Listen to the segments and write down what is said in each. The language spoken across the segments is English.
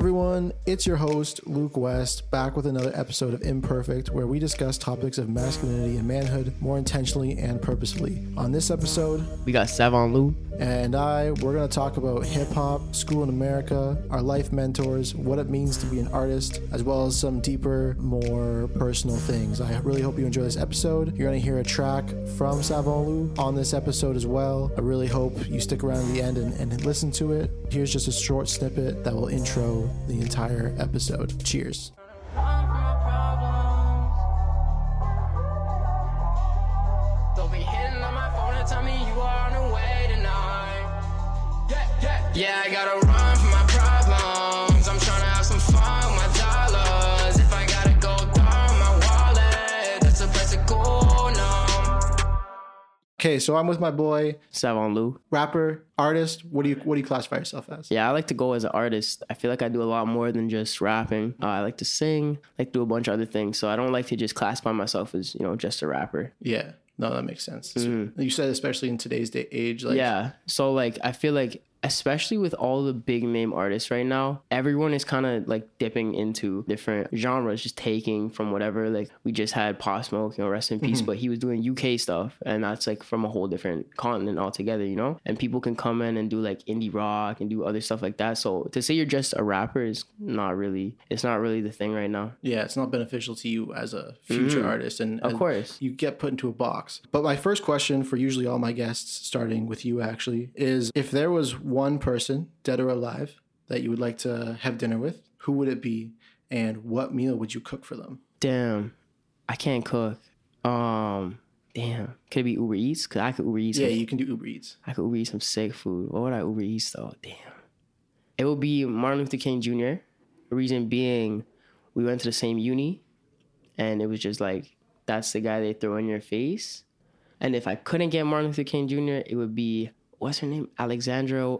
everyone. It's your host, Luke West, back with another episode of Imperfect, where we discuss topics of masculinity and manhood more intentionally and purposefully. On this episode, We got Savantloup. And I, we're going to talk about hip hop, school in America, our life mentors, what it means to be an artist, as well as some deeper, more personal things. I really hope you enjoy this episode. You're going to hear a track from Savon on this episode as well. I really hope you stick around to the end and, and listen to it. Here's just a short snippet that will intro the entire episode. Cheers. So I'm with my boy, Savantloup. rapper, artist. What do you what do you classify yourself as? Yeah, I like to go as an artist. I feel like I do a lot more than just rapping. Uh, I like to sing, like do a bunch of other things. So I don't like to just classify myself as, you know, just a rapper. Yeah. No, that makes sense. You said especially in today's day age, like yeah. So like I feel like especially with all the big name artists right now, everyone is kind of like dipping into different genres, just taking from whatever. Like we just had Pop Smoke, you know, rest in peace, mm-hmm. but he was doing UK stuff, and that's like from a whole different continent altogether, you know. And people can come in and do like indie rock and do other stuff like that. So to say you're just a rapper is not really, it's not really the thing right now. yeah, it's not beneficial to you as a future mm-hmm. artist, and. Of course. you get put into a box. But my first question for usually all my guests, starting with you actually, is if there was one person, dead or alive, that you would like to have dinner with, who would it be, and what meal would you cook for them? Damn, I can't cook. Um, damn, could it be Uber Eats? Cause I could Uber Eats. Yeah, some- you can do Uber Eats. I could Uber Eats some sick food. What would I Uber Eats though? Damn. It would be Martin Luther King Jr. The reason being, we went to the same uni, and it was just like that's the guy they throw in your face. And if I couldn't get Martin Luther King Jr., it would be what's her name? Alexandra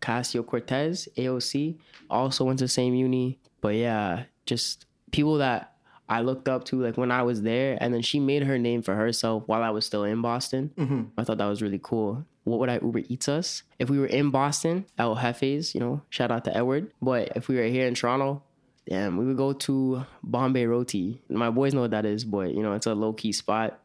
Ocasio Cortez, AOC. Also went to the same uni. But yeah, just people that I looked up to like when I was there, and then she made her name for herself while I was still in Boston. I thought that was really cool. What would I Uber Eats us? If we were in Boston, El Jefe's, you know, shout out to Edward. But if we were here in Toronto, damn, we would go to Bombay Roti. My boys know what that is, but you know, it's a low key spot.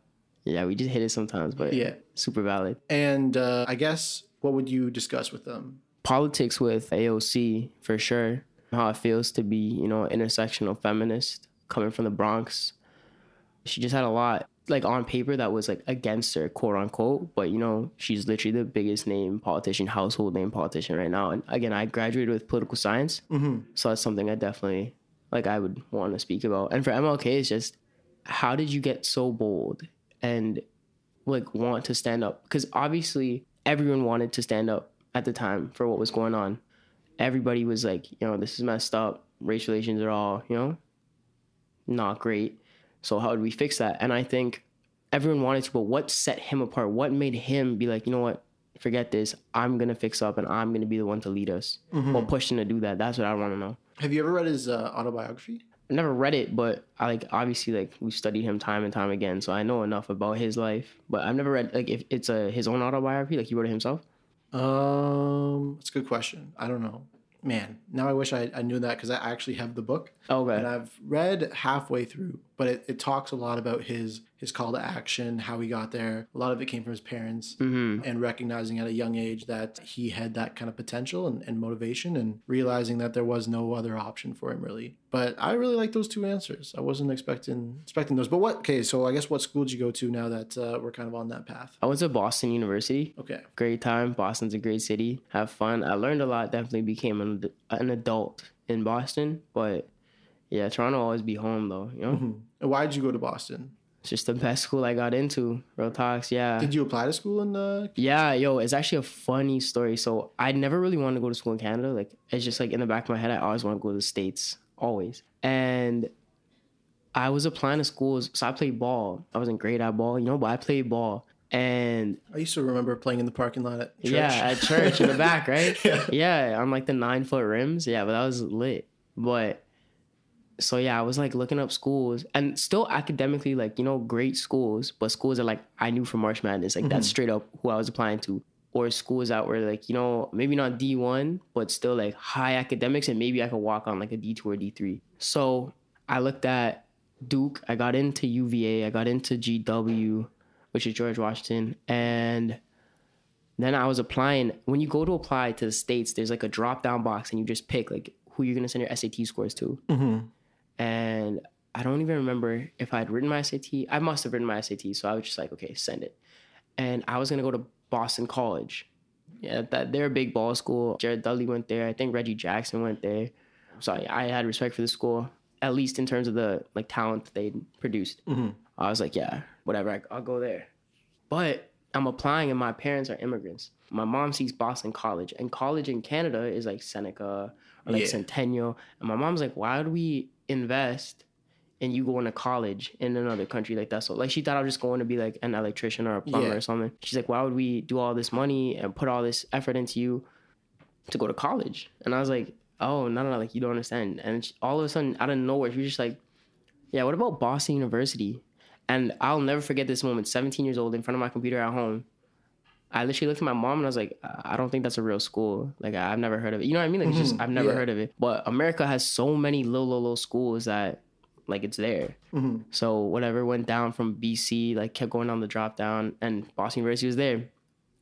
Yeah, we just hit it sometimes, but Yeah. super valid. And uh, I guess what would you discuss with them? Politics with AOC for sure. How it feels to be, you know, intersectional feminist coming from the Bronx. She just had a lot like on paper that was like against her, quote unquote. But you know, she's literally the biggest name politician, household name politician right now. And again, I graduated with political science, mm-hmm. so that's something I definitely like. I would want to speak about. And for MLK, it's just how did you get so bold and like want to stand up? Because obviously, everyone wanted to stand up at the time for what was going on. Everybody was like, you know, this is messed up. Race relations are all, you know, not great. So how would we fix that? And I think everyone wanted to, but what set him apart? What made him be like, you know what? Forget this. I'm gonna fix up, and I'm gonna be the one to lead us. What pushed him to do that? That's what I want to know. Have you ever read his uh, autobiography? I never read it, but I like obviously like we've studied him time and time again, so I know enough about his life. But I've never read like if it's a his own autobiography, like he wrote it himself. Um, that's a good question. I don't know. Man, now I wish I, I knew that because I actually have the book. Okay. and I've read halfway through, but it, it talks a lot about his his call to action, how he got there. A lot of it came from his parents, and recognizing at a young age that he had that kind of potential and, and motivation, and realizing that there was no other option for him really. But I really like those two answers. I wasn't expecting expecting those. But what? Okay, so I guess what school did you go to now that uh, we're kind of on that path? I went to Boston University. Okay, Great time. Boston's a great city. Have fun. I learned a lot. Definitely became an, an adult in Boston. But yeah, Toronto will always be home though. You know, mm-hmm. and why did you go to Boston? it's just the best school I got into. Real talks. Yeah. Did you apply to school in the? Yeah, yo, it's actually a funny story. So I never really wanted to go to school in Canada. Like it's just like in the back of my head, I always want to go to the States. Always. And I was applying to schools. So I played ball. I wasn't great at ball, you know, but I played ball. And I used to remember playing in the parking lot at church. yeah, at church in the back, right? Yeah. yeah, on like the nine foot rims. Yeah, but that was lit. But so yeah, I was like looking up schools and still academically like, you know, great schools, but schools that like I knew from March Madness. Like that's mm-hmm. straight up who I was applying to. or schools that were like, you know, maybe not D1, but still like high academics, and maybe I could walk on like a D2 or D3. So I looked at Duke, I got into UVA, I got into GW, which is George Washington, and then I was applying. When you go to apply to the States, there's like a drop down box, and you just pick like who you're gonna send your SAT scores to. Mm-hmm. And I don't even remember if I had written my SAT. I must have written my SAT, so I was just like, okay, send it. And I was gonna go to Boston College. Yeah, that they're a big ball school. Jared Dudley went there. I think Reggie Jackson went there. So I, I had respect for the school, at least in terms of the like talent they produced. Mm-hmm. I was like, yeah, whatever, I, I'll go there. But I'm applying, and my parents are immigrants. My mom sees Boston College, and college in Canada is like Seneca or like Yeah. Centennial. And my mom's like, why would we invest in you going to college in another country like that? So like she thought I was just going to be like an electrician or a plumber Yeah. or something. She's like, why would we do all this money and put all this effort into you to go to college? And I was like, oh no no no, like you don't understand. And she, all of a sudden out of nowhere, she was just like, yeah, what about Boston University? And I'll never forget this moment. 17 years old in front of my computer at home. I literally looked at my mom and I was like, I don't think that's a real school. Like I've never heard of it. You know what I mean? Like it's just mm-hmm. I've never Yeah. heard of it. But America has so many little little, little schools that like it's there. Mm-hmm. So whatever went down from BC, like kept going down the drop down, and Boston University was there.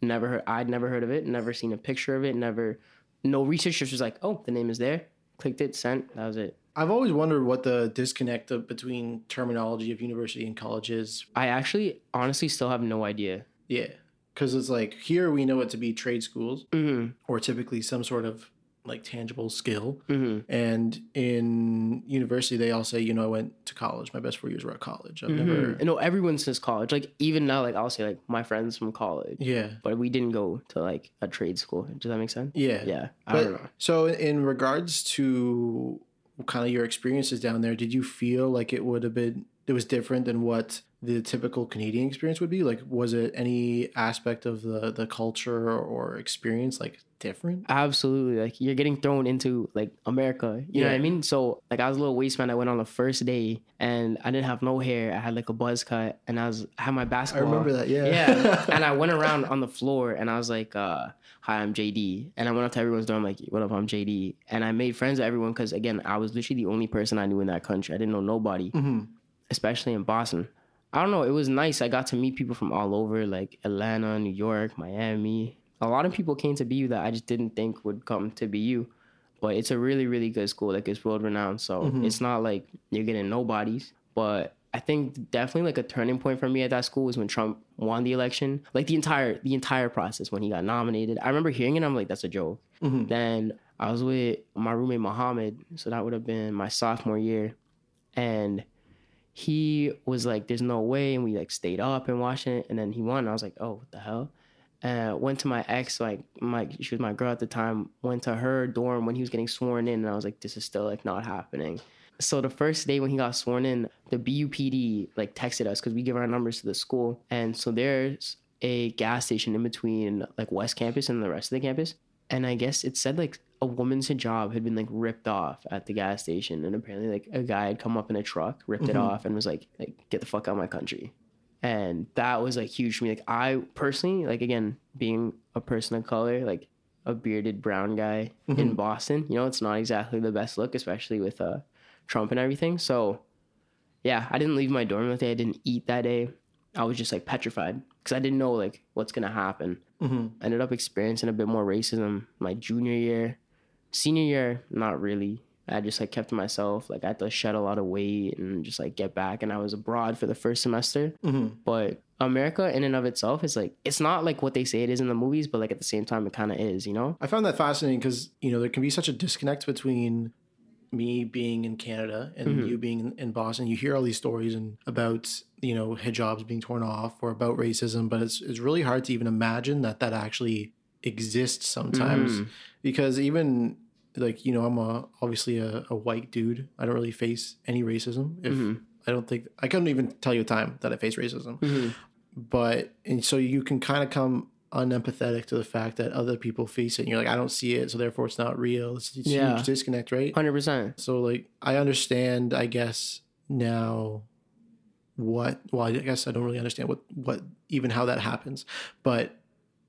Never heard. I'd never heard of it. Never seen a picture of it. Never. No research. Just was like, oh, the name is there. Clicked it, sent. That was it. I've always wondered what the disconnect of, between terminology of university and college is. I actually, honestly, still have no idea. Yeah. Because it's like here we know it to be trade schools hmm or typically some sort of like tangible skill. hmm And in university, they all say, you know, I went to college. My best four years were at college. I've never. Mm-hmm. No, everyone says college. Like even now, like I'll say like my friends from college, Yeah. but we didn't go to like a trade school. Does that make sense? Yeah. Yeah. I But don't know. so, in regards to kind of your experiences down there, did you feel like it would have been it was different than what the typical Canadian experience would be? Like, was it any aspect of the the culture or experience like different? Absolutely. Like you're getting thrown into like America. You know what I mean? So like I was a little waste man. I went on the first day and I didn't have no hair. I had like a buzz cut and I was I had my basketball. I remember that. Yeah. yeah. And I went around on the floor and I was like, uh, hi, I'm JD. And I went up to everyone's door. I'm like, what up? I'm JD. And I made friends with everyone because, again, I was literally the only person I knew in that country. I didn't know nobody, Mhm. especially in Boston. I don't know. It was nice. I got to meet people from all over, like Atlanta, New York, Miami. A lot of people came to BU that I just didn't think would come to BU. But it's a really, really good school. Like it's world renowned. So mm-hmm. it's not like you're getting nobodies. But I think definitely like a turning point for me at that school was when Trump won the election. Like the entire the entire process when he got nominated. I remember hearing it. I'm like, that's a joke. Mm-hmm. Then I was with my roommate Mohammed, so that would have been my sophomore year, and he was like, "There's no way," and we like stayed up and watched it, and then he won. I was like, "Oh, what the hell?" And went to my ex, like my she was my girl at the time. Went to her dorm when he was getting sworn in, and I was like, "This is still like not happening." So the first day when he got sworn in, the BUPD like texted us because we give our numbers to the school, and so there's a gas station in between like West Campus and the rest of the campus, and I guess it said like a woman's hijab had been like ripped off at the gas station, and apparently like a guy had come up in a truck, ripped it off, and was like, like "Get the fuck out of my country." And that was like huge for me. Like I personally, like again, being a person of color, like a bearded brown guy in Boston, you know, it's not exactly the best look, especially with uh Trump and everything. So yeah, I didn't leave my dorm that day. I didn't eat that day. I was just like petrified because I didn't know like what's gonna happen. hmm I ended up experiencing a bit more racism my junior year. Senior year, not really. I just like kept to myself. Like I had to shed a lot of weight and just like get back. And I was abroad for the first semester. hmm But America, in and of itself, is like it's not like what they say it is in the movies, but like at the same time, it kind of is. You know? I found that fascinating because you know there can be such a disconnect between me being in Canada and you being in, in Boston. You hear all these stories and about you know hijabs being torn off or about racism, but it's it's really hard to even imagine that that actually exists sometimes because even like you know I'm a obviously a, a white dude. I don't really face any racism. If mm-hmm. I don't think I couldn't even tell you a time that I face racism mm-hmm. but and so you can kind of come unempathetic to the fact that other people face it and you're like i don't see it so therefore it's not real it's, it's Yeah. huge disconnect right Hundred percent. so like i understand i guess now what well i guess i don't really understand what what even how that happens but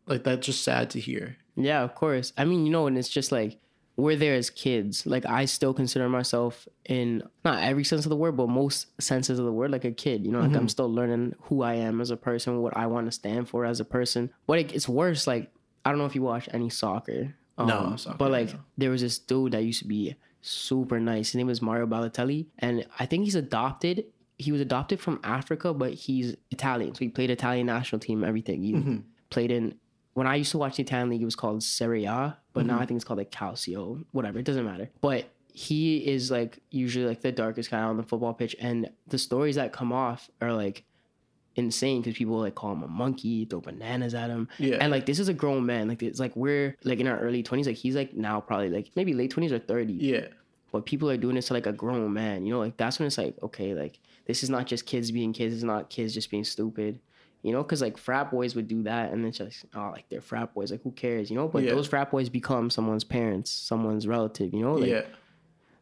Like that's just sad to hear. Yeah, of course. I mean, you know, and it's just like we're there as kids. Like I still consider myself in not every sense of the word, but most senses of the word, like a kid. You know, like I'm still learning who I am as a person, what I want to stand for as a person. But it, it's worse. Like I don't know if you watch any soccer. Um, No, soccer, but like no. there was this dude that used to be super nice. His name was Mario Balotelli, and I think he's adopted. He was adopted from Africa, but he's Italian. So he played Italian national team, everything. He Mm-hmm. played in when I used to watch the Italian league, it was called Serie A, but Mm-hmm. now I think it's called like Calcio, whatever. It doesn't matter. But he is like usually like the darkest guy on the football pitch, and the stories that come off are like insane because people like call him a monkey, throw bananas at him, Yeah. and like this is a grown man. Like it's like we're like in our early twenties. Like he's like now probably like maybe late twenties or thirty Yeah. but people are doing this to like a grown man, you know, like that's when it's like, okay, like this is not just kids being kids, it's not kids just being stupid, you know, because like frat boys would do that and then it's just, like, oh, like they're frat boys, like who cares, you know, but Yeah. those frat boys become someone's parents, someone's relative, you know, like, yeah.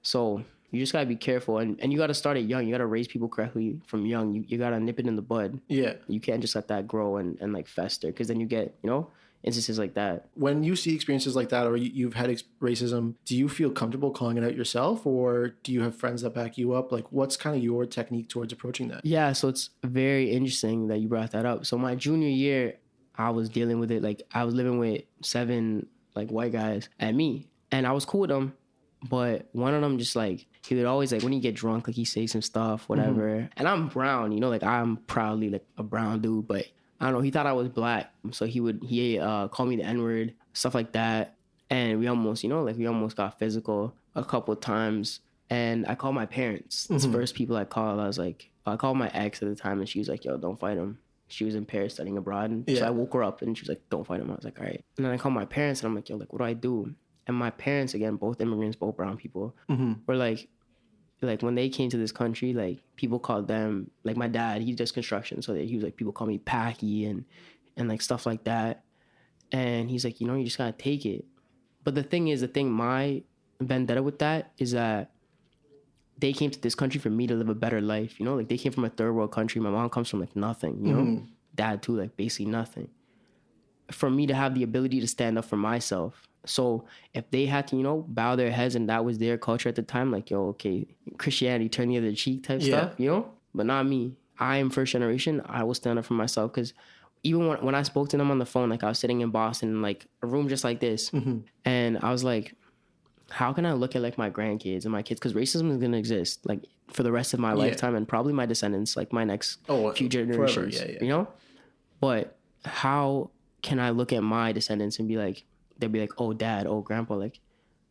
so you just gotta be careful and, and you gotta start it young, you gotta raise people correctly from young, you, you gotta nip it in the bud, Yeah. you can't just let that grow and, and like fester, because then you get, you know, instances like that. When you see experiences like that, or you, you've had ex- racism, do you feel comfortable calling it out yourself, or do you have friends that back you up? Like, what's kind of your technique towards approaching that? Yeah, so it's very interesting that you brought that up. So my junior year, I was dealing with it like I was living with seven like white guys and me, and I was cool with them, but one of them just like he would always like when he get drunk, like he say some stuff, mm-hmm. whatever. And I'm brown, you know, like I'm proudly like a brown dude, but I don't know. He thought I was black, so he would he uh call me the n word, stuff like that, and we almost, you know, like we almost got physical a couple times. And I called my parents. It's the first people I called. I was like, I called my ex at the time, and she was like, "Yo, don't fight him." She was in Paris studying abroad, and so I woke her up, and she was like, "Don't fight him." I was like, "All right." And then I called my parents, and I'm like, "Yo, like, what do I do?" And my parents, again, both immigrants, both brown people, were like, like when they came to this country, like people called them like my dad. He does construction, so he was like people call me Packy and and like stuff like that. And he's like, you know, you just gotta take it. But the thing is, the thing my vendetta with that is that they came to this country for me to live a better life. You know, like they came from a third world country. My mom comes from like nothing. You know, mm-hmm. dad too, like basically nothing. For me to have the ability to stand up for myself. So if they had to, you know, bow their heads and that was their culture at the time, like, yo, okay, Christianity, turn the other cheek type Yeah. stuff, you know? But not me. I am first generation. I will stand up for myself because even when, when I spoke to them on the phone, like I was sitting in Boston in like a room just like this, mm-hmm. and I was like, how can I look at like my grandkids and my kids? Because racism is gonna exist like for the rest of my lifetime and probably my descendants, like my next Oh, few generations. yeah, yeah. You know, but how can I look at my descendants and be like, they'll be like, oh, dad, oh, grandpa, like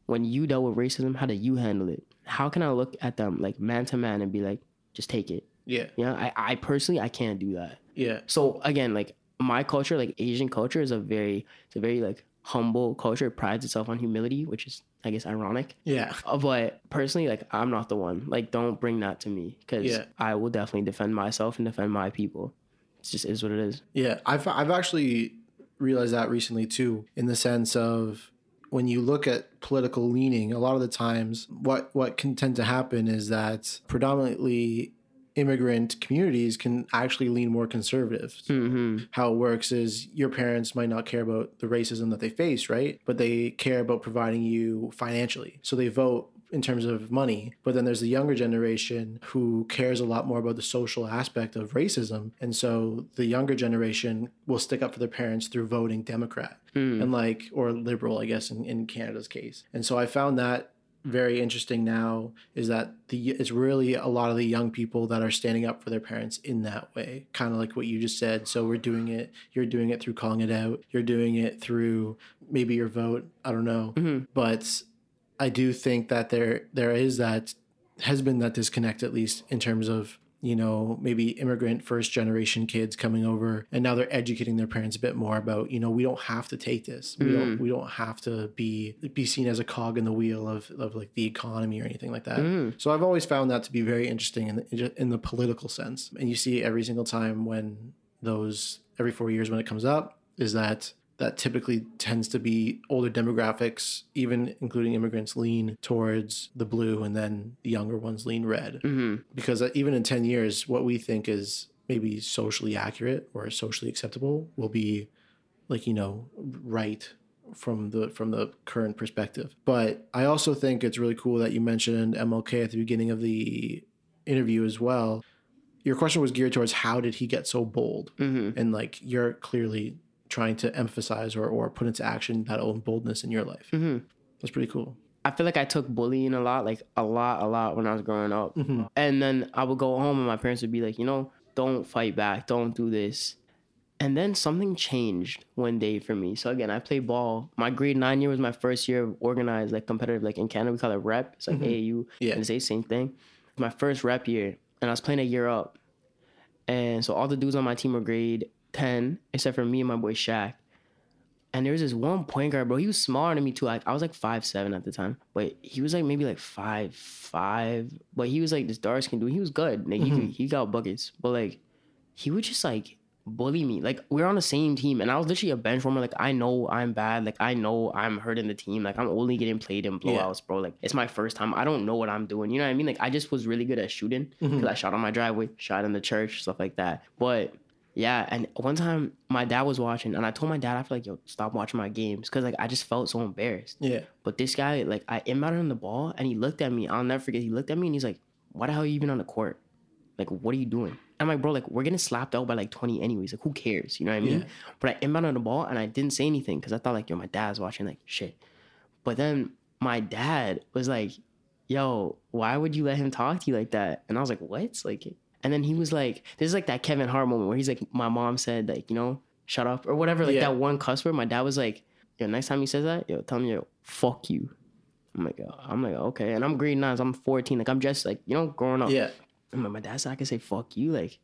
when you dealt with racism, how did you handle it? How can I look at them like man to man and be like, just take it? Yeah. You know, I, I personally I can't do that. Yeah. So again, like my culture, like Asian culture, is a very it's a very like humble culture. It prides itself on humility, which is I guess ironic. Yeah. Uh, But personally, like I'm not the one. Like don't bring that to me because Yeah. I will definitely defend myself and defend my people. It just is what it is. Yeah, I've I've actually realized that recently too, in the sense of when you look at political leaning, a lot of the times what what can tend to happen is that predominantly immigrant communities can actually lean more conservative. Mm-hmm. How it works is your parents might not care about the racism that they face, right? But they care about providing you financially. So they vote in terms of money. But then there's the younger generation who cares a lot more about the social aspect of racism. And so the younger generation will stick up for their parents through voting Democrat hmm. and like, or liberal, I guess, in, in Canada's case. And so I found that very interesting now is that the it's really a lot of the young people that are standing up for their parents in that way kind of like what you just said so we're doing it you're doing it through calling it out you're doing it through maybe your vote i don't know mm-hmm. but i do think that there there is that has been that disconnect at least in terms of you know maybe immigrant first generation kids coming over and now they're educating their parents a bit more about you know we don't have to take this. We don't mm. we don't have to be be seen as a cog in the wheel of, of like the economy or anything like that. Mm. So i've always found that to be very interesting in the, in the political sense. And you see every single time when those every four years when it comes up is that that typically tends to be older demographics, even including immigrants, lean towards the blue, and then the younger ones lean red. Mm-hmm. Because uh, even in 10 years, what we think is maybe socially accurate or socially acceptable will be like you know right from the from the current perspective. But I also think it's really cool that you mentioned MLK at the beginning of the interview as well. Your question was geared towards how did he get so bold, Mm-hmm. and like you're clearly trying to emphasize or, or put into action that own boldness in your life. Mm-hmm. That's pretty cool. I feel like I took bullying a lot, like a lot, a lot when I was growing up. Mm-hmm. And then I would go home and my parents would be like, you know, don't fight back, don't do this. And then something changed one day for me. So again, I played ball. My grade nine year was my first year of organized, like competitive, like in Canada we call it rep. It's like AAU. Yeah. And it's the same thing. My first rep year, and I was playing a year up. And so all the dudes on my team were grade 10, except for me and my boy Shaq. And there was this one point guard, bro. He was smaller than me too. Like I was like five seven at the time, but he was like maybe like five five. But he was like this dark skin dude. He was good. Like he could, he got buckets, but like he would just like bully me. Like we are on the same team, and I was literally a bench warmer. Like I know I'm bad. Like I know I'm hurting the team. Like I'm only getting played in blowouts, bro. Like it's my first time. I don't know what I'm doing. You know what I mean? Like I just was really good at shooting mm-hmm. because I shot on my driveway, shot in the church, stuff like that. But yeah, and one time my dad was watching, and I told my dad after like, "Yo, stop watching my games," because like I just felt so embarrassed. Yeah. But this guy, like, I inbounded him the ball, and he looked at me. I'll never forget. He looked at me, and he's like, "Why the hell are you even on the court? Like, what are you doing?" I'm like, "Bro, like, we're getting slapped out by like 20 anyways. Like, who cares? You know what I mean?" Yeah. But I inbounded the ball, and I didn't say anything because I thought like, "Yo, my dad's watching." Like, shit. But then my dad was like, "Yo, why would you let him talk to you like that?" And I was like, "What?" Like, and then he was like, "This is like that Kevin Hart moment where he's like, my mom said like, you know, shut up or whatever, like Yeah. that one cuss word." My dad was like, "Yo, next time he says that, yo, tell him yo, fuck you." I'm like, oh, I'm like, okay, and I'm grade nine, so I'm 14, like I'm just like, you know, growing up. Yeah. I'm like, my dad said I can say fuck you, like,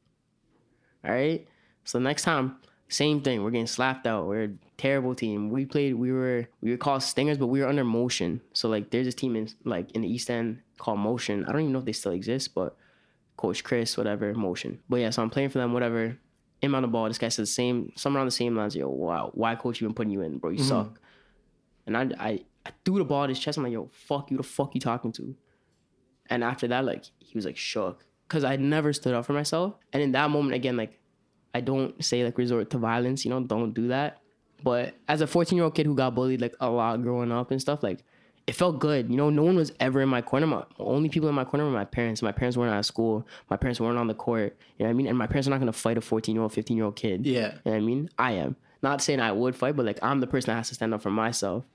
all right. So next time, same thing. We're getting slapped out. We're a terrible team. We played. We were we were called Stingers, but we were under Motion. So like, there's this team in like in the East End called Motion. I don't even know if they still exist, but Coach Chris, whatever, Motion. But yeah, so I'm playing for them, whatever. In on the ball, this guy says the same, somewhere on the same lines. Yo, wow, why coach even putting you in, bro? You mm-hmm. suck. And I, I, I threw the ball at his chest. I'm like, yo, fuck you. The fuck you talking to? And after that, like, he was like shook because I never stood up for myself. And in that moment, again, like, I don't say like resort to violence, you know, don't do that. But as a 14 year old kid who got bullied like a lot growing up and stuff, like, it felt good. You know, no one was ever in my corner. My only people in my corner were my parents. My parents weren't at school. My parents weren't on the court. You know what I mean? And my parents are not gonna fight a 14 year old, 15 year old kid. Yeah. You know what I mean? I am. Not saying I would fight, but like I'm the person that has to stand up for myself.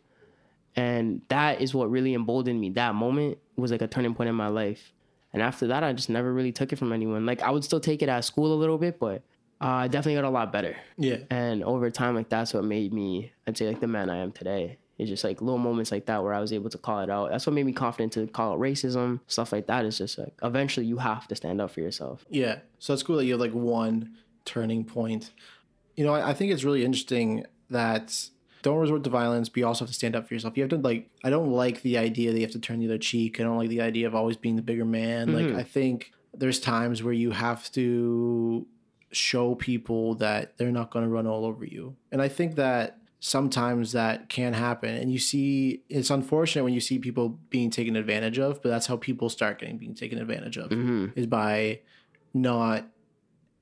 And that is what really emboldened me. That moment was like a turning point in my life. And after that, I just never really took it from anyone. Like I would still take it at school a little bit, but uh, I definitely got a lot better. Yeah. And over time, like that's what made me, I'd say, like the man I am today. It's just like little moments like that where I was able to call it out. That's what made me confident to call out racism, stuff like that. It's just like eventually you have to stand up for yourself. Yeah. So it's cool that you have like one turning point. You know, I, I think it's really interesting that don't resort to violence, but you also have to stand up for yourself. You have to like I don't like the idea that you have to turn the other cheek. I don't like the idea of always being the bigger man. Like mm-hmm. I think there's times where you have to show people that they're not going to run all over you. And I think that sometimes that can happen. And you see it's unfortunate when you see people being taken advantage of but that's how people start getting being taken advantage of mm-hmm. is by not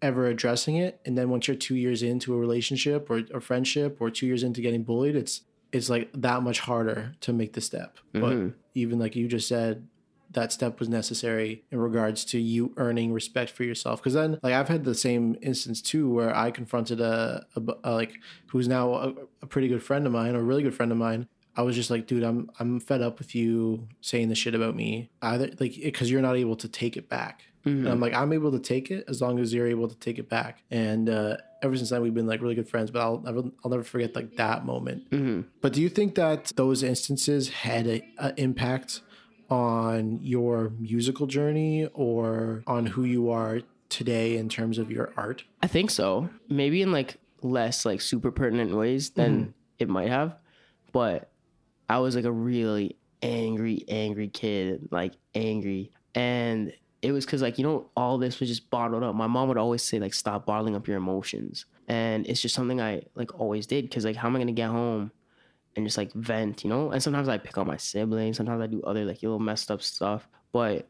ever addressing it. And then once you're two years into a relationship or a friendship or two years into getting bullied it's it's like that much harder to make the step. But mm-hmm. even like you just said that step was necessary in regards to you earning respect for yourself. Because then like i've had the same instance too where i confronted a, a, a like who's now a, a pretty good friend of mine a really good friend of mine. I was just like dude i'm i'm fed up with you saying the shit about me. Either like because you're not able to take it back. And i'm like i'm able to take it as long as you're able to take it back. And uh ever since then we've been like really good friends but i'll never i'll never forget like that moment. But do you think that those instances had a, a impact on your musical journey or on who you are today in terms of your art? I think so. Maybe in like less like super pertinent ways than mm-hmm. it might have. But I was like a really angry, angry kid, like angry. And it was because like, you know, all this was just bottled up. My mom would always say, like, stop bottling up your emotions. And it's just something I like always did. Cause like how am I gonna get home and just like vent, you know? And sometimes I pick on my siblings, sometimes I do other like little messed up stuff. But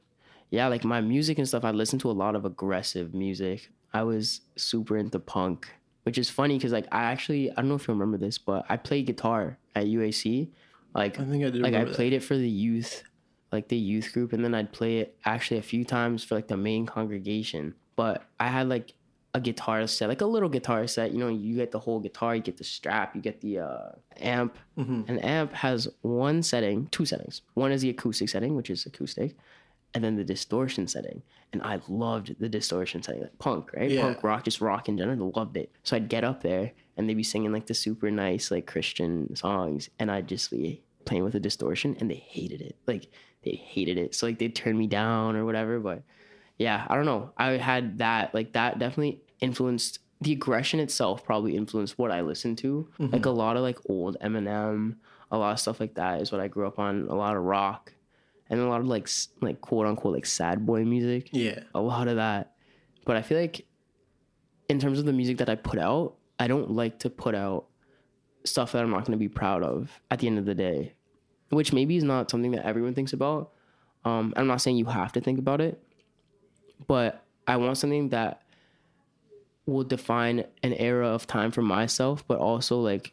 yeah, like my music and stuff, I listen to a lot of aggressive music. I was super into punk which is funny because like I actually I don't know if you remember this, but I played guitar at UAC. Like I think I did like I remember that. played it for the youth, like the youth group, and then I'd play it actually a few times for like the main congregation. But I had like a guitar set, like a little guitar set. You know, you get the whole guitar, you get the strap, you get the uh, amp. An amp has one setting, two settings. One is the acoustic setting, which is acoustic, and then the distortion setting. And I loved the distortion setting, like punk, right? Yeah. Punk rock, just rock in general. Loved it. So I'd get up there and they'd be singing like the super nice, like Christian songs, and I'd just be playing with the distortion, and they hated it. Like they hated it. So like they'd turn me down or whatever. But yeah, I don't know. I had that, like that definitely influenced the aggression itself. Probably influenced what I listened to. Like a lot of like old Eminem, a lot of stuff like that is what I grew up on. A lot of rock and a lot of like like quote unquote like sad boy music. Yeah. A lot of that. But I feel like in terms of the music that I put out, I don't like to put out stuff that I'm not going to be proud of at the end of the day, which maybe is not something that everyone thinks about. Um, I'm not saying you have to think about it, but I want something that will define an era of time for myself, but also like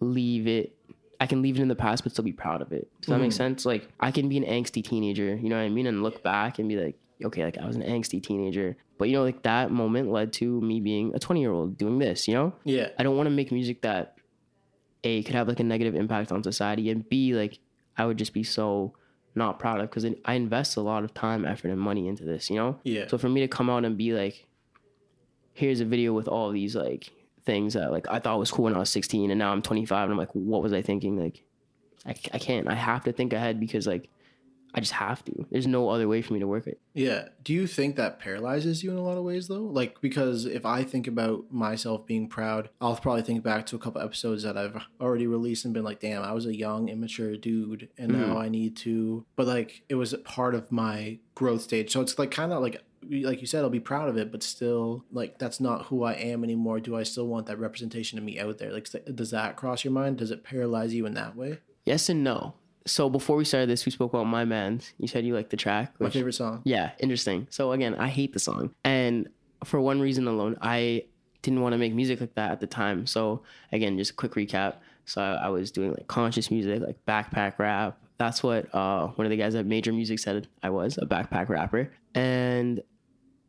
leave it. I can leave it in the past, but still be proud of it. Does that make mm-hmm. sense? Like I can be an angsty teenager, you know what I mean, and look back and be like, okay, like I was an angsty teenager, but you know, like that moment led to me being a 20 year old doing this. You know, Yeah. I don't want to make music that a could have like a negative impact on society, and b like I would just be so not proud of because I invest a lot of time, effort, and money into this. You know, Yeah. so for me to come out and be like, here's a video with all these like things that like I thought was cool when I was 16 and now I'm 25 and I'm like, what was I thinking? Like, I, I can't. I have to think ahead because like I just have to. There's no other way for me to work it. Yeah. Do you think that paralyzes you in a lot of ways though? Like because if I think about myself being proud, I'll probably think back to a couple episodes that I've already released and been like, "Damn, I was a young, immature dude and now mm. I need to." But like it was a part of my growth stage. So it's like kind of like like you said, I'll be proud of it, but still like that's not who I am anymore. Do I still want that representation of me out there? Like does that cross your mind? Does it paralyze you in that way? Yes and no. So before we started this, we spoke about my man's. You said you like the track. My which- favorite song. Yeah, interesting. So again, I hate the song, and for one reason alone, I didn't want to make music like that at the time. So again, just a quick recap. So I, I was doing like conscious music, like backpack rap. That's what uh, one of the guys at Major Music said I was a backpack rapper, and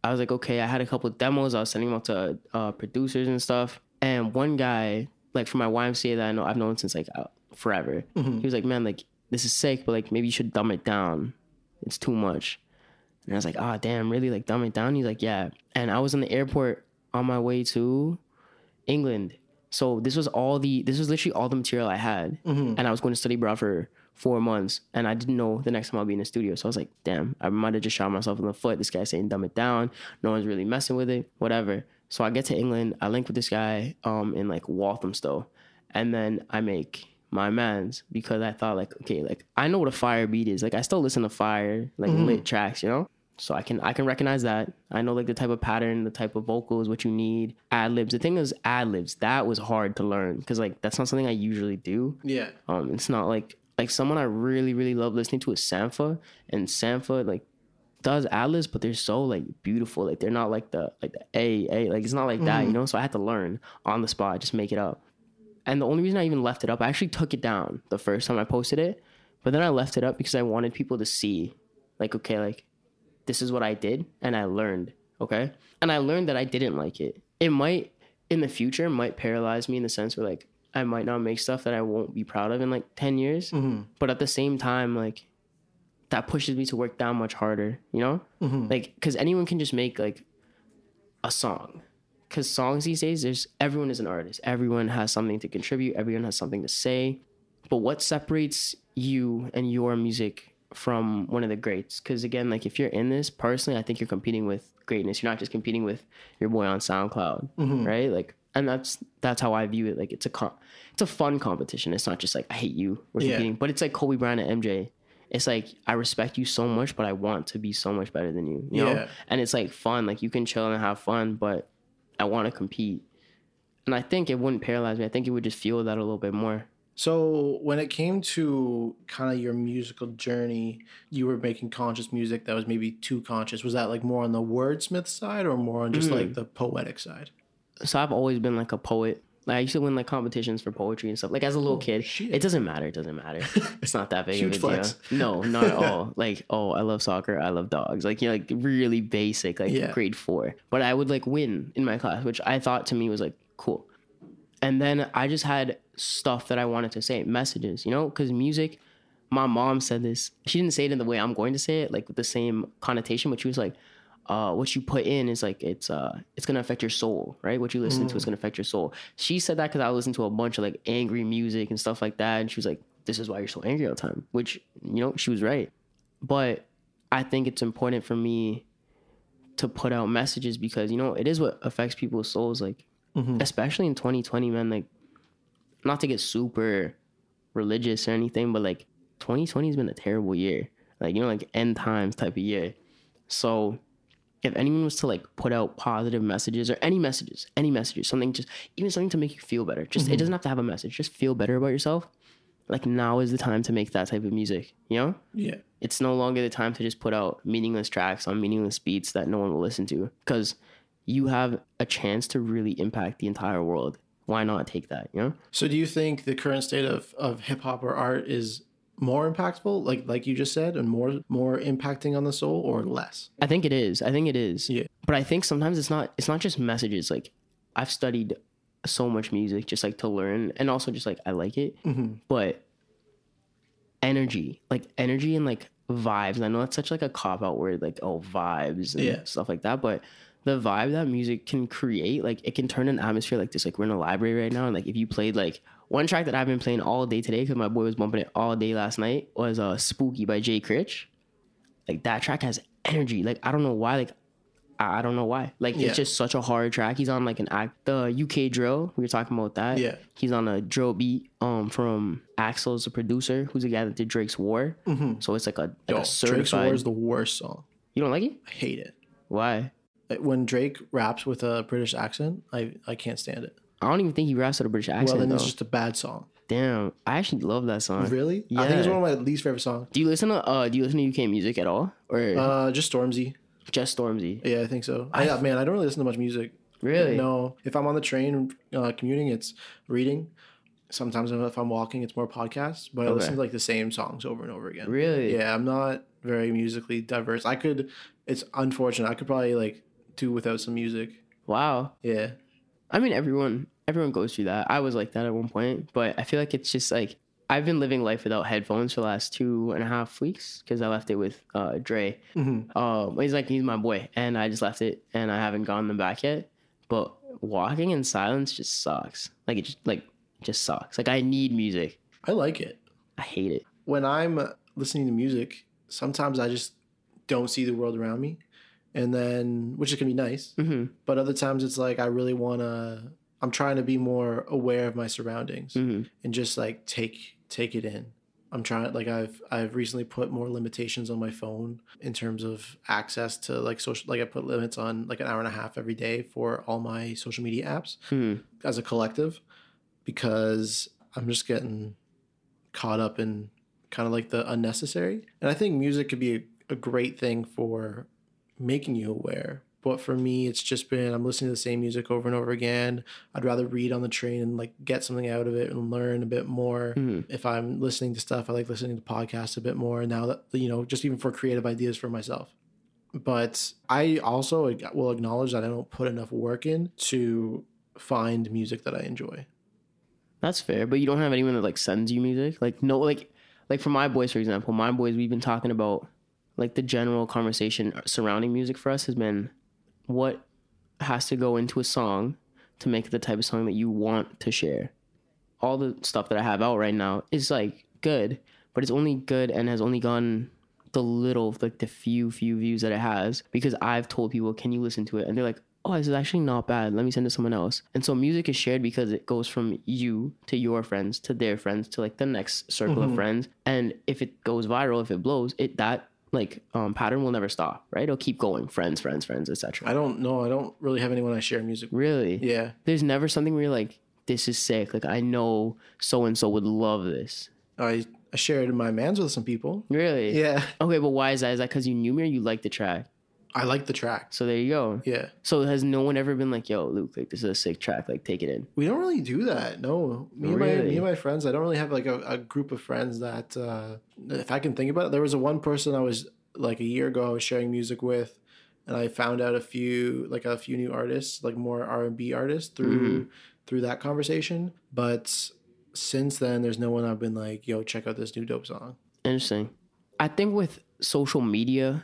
I was like, okay. I had a couple of demos. I was sending them out to uh, producers and stuff. And one guy, like from my YMCA that I know I've known since like uh, forever, he was like, man, like this is sick, but like maybe you should dumb it down. It's too much. And I was like, ah, damn, really? Like, dumb it down? He's like, yeah. And I was in the airport on my way to England. So this was all the, this was literally all the material I had. And I was going to study abroad for four months. And I didn't know the next time I'll be in the studio. So I was like, damn, I might have just shot myself in the foot. This guy's saying, dumb it down. No one's really messing with it, whatever. So I get to England. I link with this guy um, in like Walthamstow. And then I make my man's because I thought like, okay, like I know what a fire beat is. Like I still listen to fire, like lit tracks, you know? So I can I can recognize that. I know like the type of pattern, the type of vocals, what you need, ad libs. The thing is ad libs, that was hard to learn because like that's not something I usually do. Yeah. Um, it's not like like someone I really really love listening to is Sampha, and Sampha like does ad libs, but they're so like beautiful. Like they're not like the like the a a like it's not like that, you know. So I had to learn on the spot, just make it up. And the only reason I even left it up, I actually took it down the first time I posted it, but then I left it up because I wanted people to see, like, okay, like this is what I did and I learned, okay? And I learned that I didn't like it. It might in the future might paralyze me in the sense where like I might not make stuff that I won't be proud of in like 10 years. Mm-hmm. But at the same time like that pushes me to work down much harder, you know? Mm-hmm. Like cuz anyone can just make like a song. Cuz songs these days there's everyone is an artist. Everyone has something to contribute, everyone has something to say. But what separates you and your music from one of the greats? Because again, like if you're in this personally, I think you're competing with greatness. You're not just competing with your boy on SoundCloud, mm-hmm. right? Like, and that's that's how I view it. Like it's a com- it's a fun competition. It's not just like I hate you. We're Yeah. competing, but it's like Kobe Bryant and MJ. It's like I respect you so much, but I want to be so much better than you. You know, Yeah. and it's like fun. Like you can chill and have fun, but I want to compete. And I think it wouldn't paralyze me. I think it would just feel that a little bit more. So when it came to kind of your musical journey, you were making conscious music that was maybe too conscious. Was that like more on the wordsmith side or more on just like mm. the poetic side? so I've always been like a poet. Like I used to win like competitions for poetry and stuff. Like as a little kid, it doesn't matter. It doesn't matter. It's not that big Huge of a deal. No, not at all. Like oh, I love soccer. I love dogs. Like you know, like really basic, like Yeah. grade four. But I would like win in my class, which I thought to me was like cool. And then I just had stuff that I wanted to say, messages, you know, because music. My mom said this. She didn't say it in the way I'm going to say it, like with the same connotation, but she was like, uh, what you put in is like it's uh it's gonna affect your soul, right? What you listen to is gonna affect your soul. She said that because I listened to a bunch of like angry music and stuff like that, and she was like, "This is why you're so angry all the time," which you know she was right. But I think it's important for me to put out messages because you know it is what affects people's souls, like especially in 2020, man. Like, not to get super religious or anything, but like 2020 has been a terrible year, like you know, like end times type of year. So if anyone was to like put out positive messages or any messages, any messages, something just even something to make you feel better. Just it mm-hmm. doesn't have to have a message. Just feel better about yourself. Like now is the time to make that type of music. You know, Yeah. it's no longer the time to just put out meaningless tracks on meaningless beats that no one will listen to because you have a chance to really impact the entire world. Why not take that? You know. So do you think the current state of, of hip hop or art is more impactful, like like you just said, and more more impacting on the soul or less? I think it is. I think it is. Yeah. But I think sometimes it's not. It's not just messages. Like I've studied so much music just like to learn, and also just like I like it. Mm-hmm. But energy, like energy and like vibes. I know that's such like a cop out word, like oh vibes and Yeah. stuff like that. But the vibe that music can create, like it can turn an atmosphere like this. Like we're in a library right now, and like if you played like one track that I've been playing all day today because my boy was bumping it all day last night was uh "Spooky" by Jay Critch like that track has energy. Like I don't know why. Like I I don't know why. Like Yeah. it's just such a hard track. He's on like an act the UK drill. We were talking about that. Yeah. He's on a drill beat um from Axel's the producer, who's the guy that did Drake's War. Mm-hmm. So it's like a like Yo, a Drake's. War is the worst song. you don't like it? I hate it. Why? When Drake raps with a British accent, I, I can't stand it. I don't even think he raps with a British accent Well, then though. it's just a bad song. Damn, I actually love that song. Really? Yeah. I think it's one of my least favorite songs. Do you listen to uh Do you listen to UK music at all, or Uh, just Stormzy. just Stormzy? Yeah, I think so. I, yeah, man, I don't really listen to much music. Really? No. If I'm on the train uh, commuting, it's reading. Sometimes if I'm walking, it's more podcasts. But I listen to like the same songs over and over again. Really? Yeah, I'm not very musically diverse. I could. It's unfortunate. I could probably like do without some music. Wow. Yeah. I mean, everyone everyone goes through that. I was like that at one point, but I feel like it's just like I've been living life without headphones for the last two and a half weeks because I left it with uh, Dre. Um, he's like he's my boy, and I just left it, and I haven't gotten them back yet. But walking in silence just sucks. Like it just like just sucks. Like I need music. I like it. I hate it. When I'm uh, listening to music, sometimes I just don't see the world around me, and then which is gonna be nice. hmm But other times it's like I really want to. I'm trying to be more aware of my surroundings hmm and just like take take it in. I'm trying like I've I've recently put more limitations on my phone in terms of access to like social like I put limits on like an hour and a half every day for all my social media apps hmm as a collective because I'm just getting caught up in kind of like the unnecessary. And I think music could be a, a great thing for making you aware. But for me, it's just been I'm listening to the same music over and over again. I'd rather read on the train and like get something out of it and learn a bit more. Hmm. If I'm listening to stuff, I like listening to podcasts a bit more. Now that you know, just even for creative ideas for myself. But I also will acknowledge that I don't put enough work in to find music that I enjoy. That's fair, but you don't have anyone that like sends you music. Like no, like like for my boys, for example, my boys, we've been talking about like the general conversation surrounding music for us has been what has to go into a song to make it the type of song that you want to share. All the stuff that I have out right now is like good, but it's only good and has only gone the little like the few few views that it has because I've told people, "Can you listen to it?" and they're like, "Oh, this is actually not bad. Let me send it to someone else." And so music is shared because it goes from you to your friends to their friends to like the next circle of mm-hmm. friends. And if it goes viral, if it blows, it that like um, pattern will never stop, right? It'll keep going. Friends, friends, friends, etc. I don't know. I don't really have anyone I share music with. Really? Yeah. There's never something where you're like, "This is sick." Like I know so and so would love this. I, I shared my mans with some people. Really? Yeah. Okay, but why is that? Is that because you knew me or you liked the track? I like the track. So there you go. Yeah. So has no one ever been like, "Yo, Luke, like this is a sick track. Like take it in." We don't really do that. No, me and my me and my friends. I don't really have like a, a group of friends that, uh, if I can think about it, there was a one person I was like a year ago I was sharing music with, and I found out a few like a few new artists, like more R and B artists through through that conversation. But since then, there's no one I've been like, "Yo, check out this new dope song." Interesting. I think with social media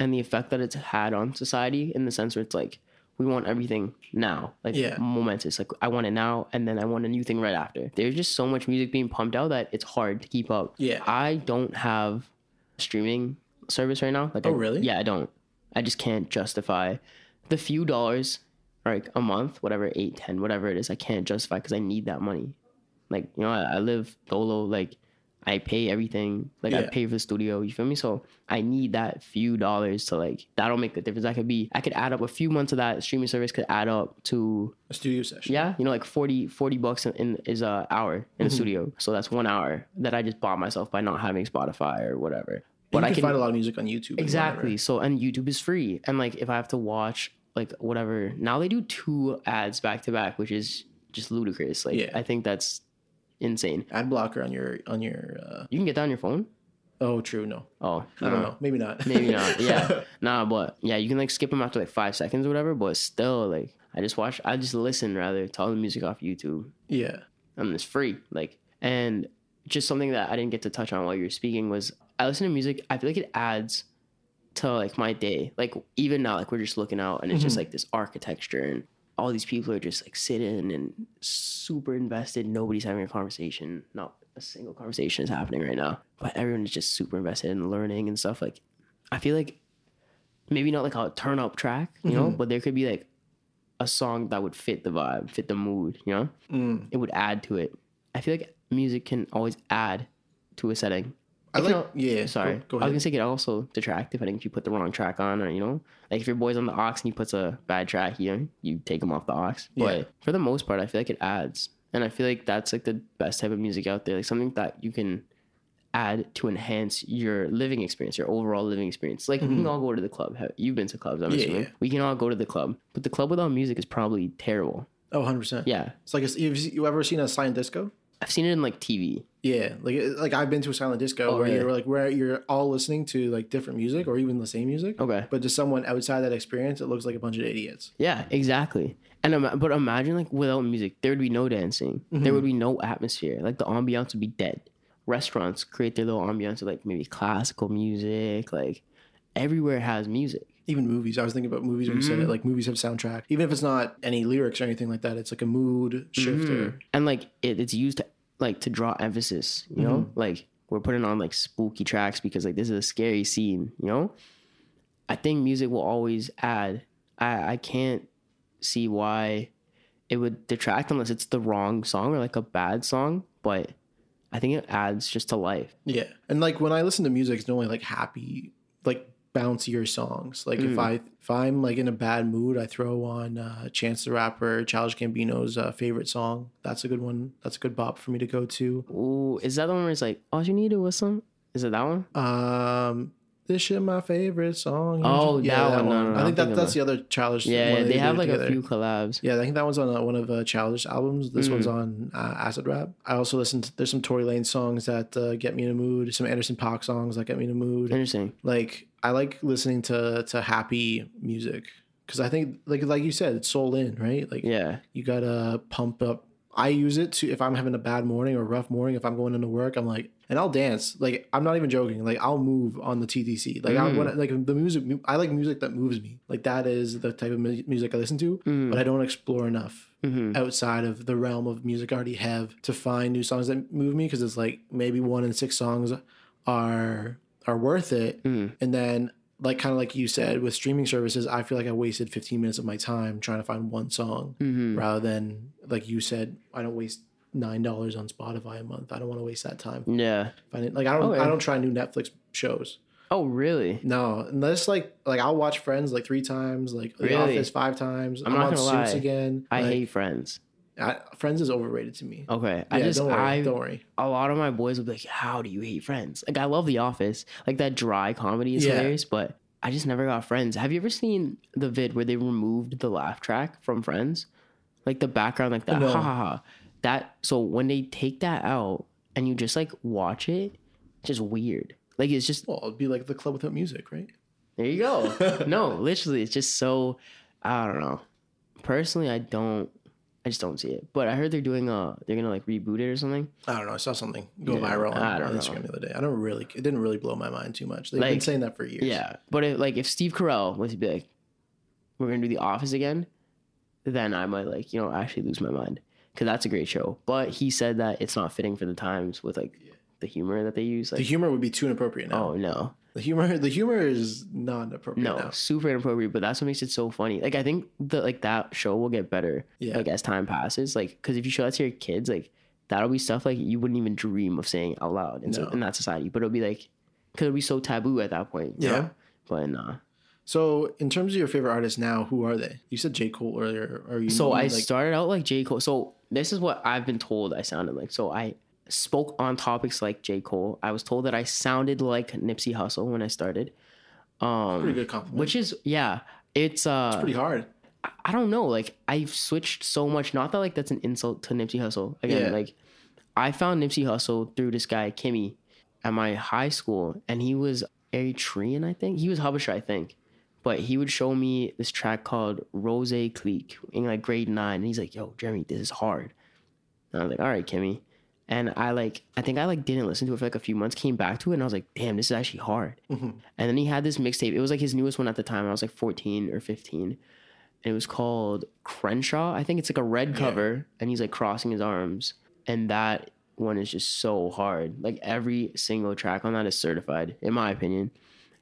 and the effect that it's had on society, in the sense where it's like we want everything now, like Yeah. momentous. Like I want it now, and then I want a new thing right after. There's just so much music being pumped out that it's hard to keep up. Yeah. I don't have streaming service right now. Like, Oh, I- really? Yeah, I don't. I just can't justify the few dollars, like a month, whatever, eight, ten, whatever it is. I can't justify because I need that money. Like you know, I, I live solo. Like I pay everything. Like I pay for the studio. You feel me? So I need that few dollars to like that'll make the difference. I could be I could add up a few months of that streaming service could add up to A studio session. yeah, you know, like 40, 40 bucks in, in is a hour in Mm-hmm. the studio. So that's one hour that I just bought myself by not having Spotify or whatever. But you I can, can find a lot of music on YouTube. exactly. whatever. So and YouTube is free, and like if I have to watch like whatever, now they do two ads back to back, which is just ludicrous. Like Yeah. I think that's insane. Ad blocker on your on your. Uh, You can get that on your phone. oh, true. No, Oh, I don't know. Maybe not. Maybe not. Yeah. nah, but yeah, you can like skip them after like five seconds or whatever. But still, like I just watch. I just listen rather to all the music off YouTube, yeah. and it's free. Like and just something that I didn't get to touch on while you were speaking was I listen to music. I feel like it adds to like my day. Like even now, like we're just looking out and it's just like this architecture and all these people are just like sitting and super invested. Nobody's having a conversation. Not a single conversation is happening right now. But everyone is just super invested in learning and stuff. Like I feel like maybe not like a turn up track, you know, but there could be like a song that would fit the vibe, fit the mood, you know? Mm. It would add to it. I feel like music can always add to a setting. I like. yeah. Sorry. Go, go I was gonna say it also detract depending if you put the wrong track on or you know, like if your boy's on the aux and he puts a bad track, you know, you take him off the aux. But Yeah. for the most part, I feel like it adds, and I feel like that's like the best type of music out there, like something that you can add to enhance your living experience, your overall living experience. Like we can all go to the club. Have- You've been to clubs, I'm Mm-hmm. Yeah, assuming. yeah. We can all go to the club, but the club without music is probably terrible. Oh, 100 percent. Yeah, It's like a, you you ever seen a silent disco? I've seen it in like TV. Yeah, like like I've been to a silent disco Oh, where really? you're like where you're all listening to like different music or even the same music. Okay. But to someone outside that experience, it looks like a bunch of idiots. Yeah, exactly. And but imagine like without music, there would be no dancing. Mm-hmm. There would be no atmosphere. Like the ambiance would be dead. Restaurants create their little ambiance with like maybe classical music. Like everywhere has music. Even movies. I was thinking about movies when you said Mm-hmm. it. Like movies have soundtrack, even if it's not any lyrics or anything like that. It's like a mood shifter. And like it, it's used to like to draw emphasis. You know, Mm-hmm. like we're putting on like spooky tracks because like this is a scary scene. You know, I think music will always add. I I can't see why it would detract unless it's the wrong song or like a bad song. But I think it adds just to life. Yeah, and like when I listen to music, it's normally like happy, like bouncier songs. Like Mm. if I if I'm like in a bad mood, I throw on uh, Chance the Rapper, Childish Gambino's uh, favorite song. That's a good one. That's a good bop for me to go to. Ooh, is that the one where it's like all you need was some? Is it that one? Um, this shit my favorite song. Oh, that one. No, no, no, I think that that's the other Childish. Yeah, one they have like a few collabs. Yeah, I think that one's on uh, one of uh, Childish albums. This one's Mm. on uh, Acid Rap. I also listened. To, there's some Tory Lanez songs that uh, get me in a mood. Some Anderson Paak songs that get me in a mood. Interesting. Like I like listening to to happy music because I think like like you said, it's soul in right. Like Yeah. you gotta pump up. I use it to if I'm having a bad morning or a rough morning. If I'm going into work, I'm like, and I'll dance. Like I'm not even joking. Like I'll move on the TTC. Like I Mm. when, like the music. I like music that moves me. Like that is the type of mu- music I listen to. Mm. But I don't explore enough Mm-hmm. outside of the realm of music I already have to find new songs that move me. Because it's like maybe one in six songs are are worth it, Mm. and then like kind of like you said with streaming services, I feel like I wasted 15 minutes of my time trying to find one song Mm-hmm. rather than like you said, I don't waste nine dollars on Spotify a month. I don't want to waste that time. Yeah. Finding like I don't. I don't try new Netflix shows. Oh, really? No, unless like like I'll watch Friends like three times, like The Really? Office five times. I'm I'm, not on gonna Suits lie. again. I Like, hate Friends. I, Friends is overrated to me. Okay. I just don't worry. I don't worry. a lot of my boys would be like, "How do you hate Friends?" Like I love The Office. Like that dry comedy is Yeah. hilarious, but I just never got Friends. Have you ever seen the vid where they removed the laugh track from Friends? Like the background, like that. No. Ha ha ha. That so when they take that out and you just like watch it, it's just weird. Like it's just Well, it'd be like the club without music, right? there you go. no, literally, it's just so I don't know. Personally, I don't. I just don't see it. But I heard they're doing uh they're gonna like reboot it or something. I don't know. I saw something go Yeah, viral on, on know. Instagram the other day. I don't really. It didn't really blow my mind too much. They've been saying that for years. Yeah, but if, like if Steve Carell was to be like, "We're gonna do The Office again," then I might like you know actually lose my mind because that's a great show. But he said that it's not fitting for the times with like the humor that they use. The humor would be too inappropriate now. oh no, The humor, the humor is not appropriate no, now. super inappropriate. But that's what makes it so funny. Like I think that like that show will get better. Yeah. Like as time passes, like because if you show that to your kids, like that'll be stuff like you wouldn't even dream of saying out loud in, so- No. in that society. But it'll be like because it'll be so taboo at that point. Yeah. know? But nah. So, in terms of your favorite artists now, who are they? You said J. Cole earlier. Or you? So I like, started out like J. Cole. So this is what I've been told I sounded like. So I spoke on topics like J. Cole. I was told that I sounded like Nipsey Hussle when I started. Um pretty good compliment. which is yeah, it's uh pretty hard. I don't know, like I've switched so much. Not that like that's an insult to Nipsey Hussle. Again, Yeah. like I found Nipsey Hussle through this guy, Kimmy, at my high school, and he was Eritrean, I think. He was Habesha, I think. But he would show me this track called Rose Clique in like grade nine. And he's like, yo, Jeremy, this is hard. And I was like, all right, Kimmy. And I like, I think I like didn't listen to it for like a few months, came back to it, and I was like, damn, this is actually hard. Mm-hmm. And then he had this mixtape. It was like his newest one at the time. I was like 14 or 15. And it was called Crenshaw. I think it's like a red cover, and he's like crossing his arms. And that one is just so hard. Like every single track on that is certified, in my opinion.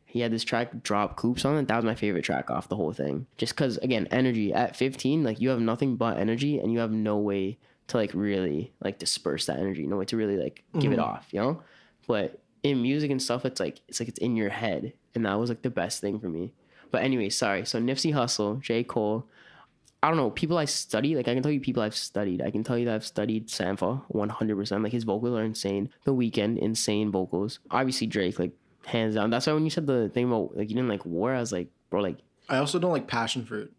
He had this track drop coops on it. That was my favorite track off the whole thing. Just because, again, energy at 15, like you have nothing but energy, and you have no way to like really like disperse that energy, no way to really like give it mm-hmm. off, you know. But in music and stuff, it's like it's like it's in your head, and that was like the best thing for me. But anyway, sorry. So Nipsey Hussle, J Cole. I don't know people I study. Like I can tell you people I've studied. I can tell you that I've studied Sampha one hundred percent. Like his vocals are insane. The Weeknd, insane vocals. Obviously Drake, like hands down. That's why when you said the thing about like you didn't like war, I was like, bro, like I also don't like Passion Fruit.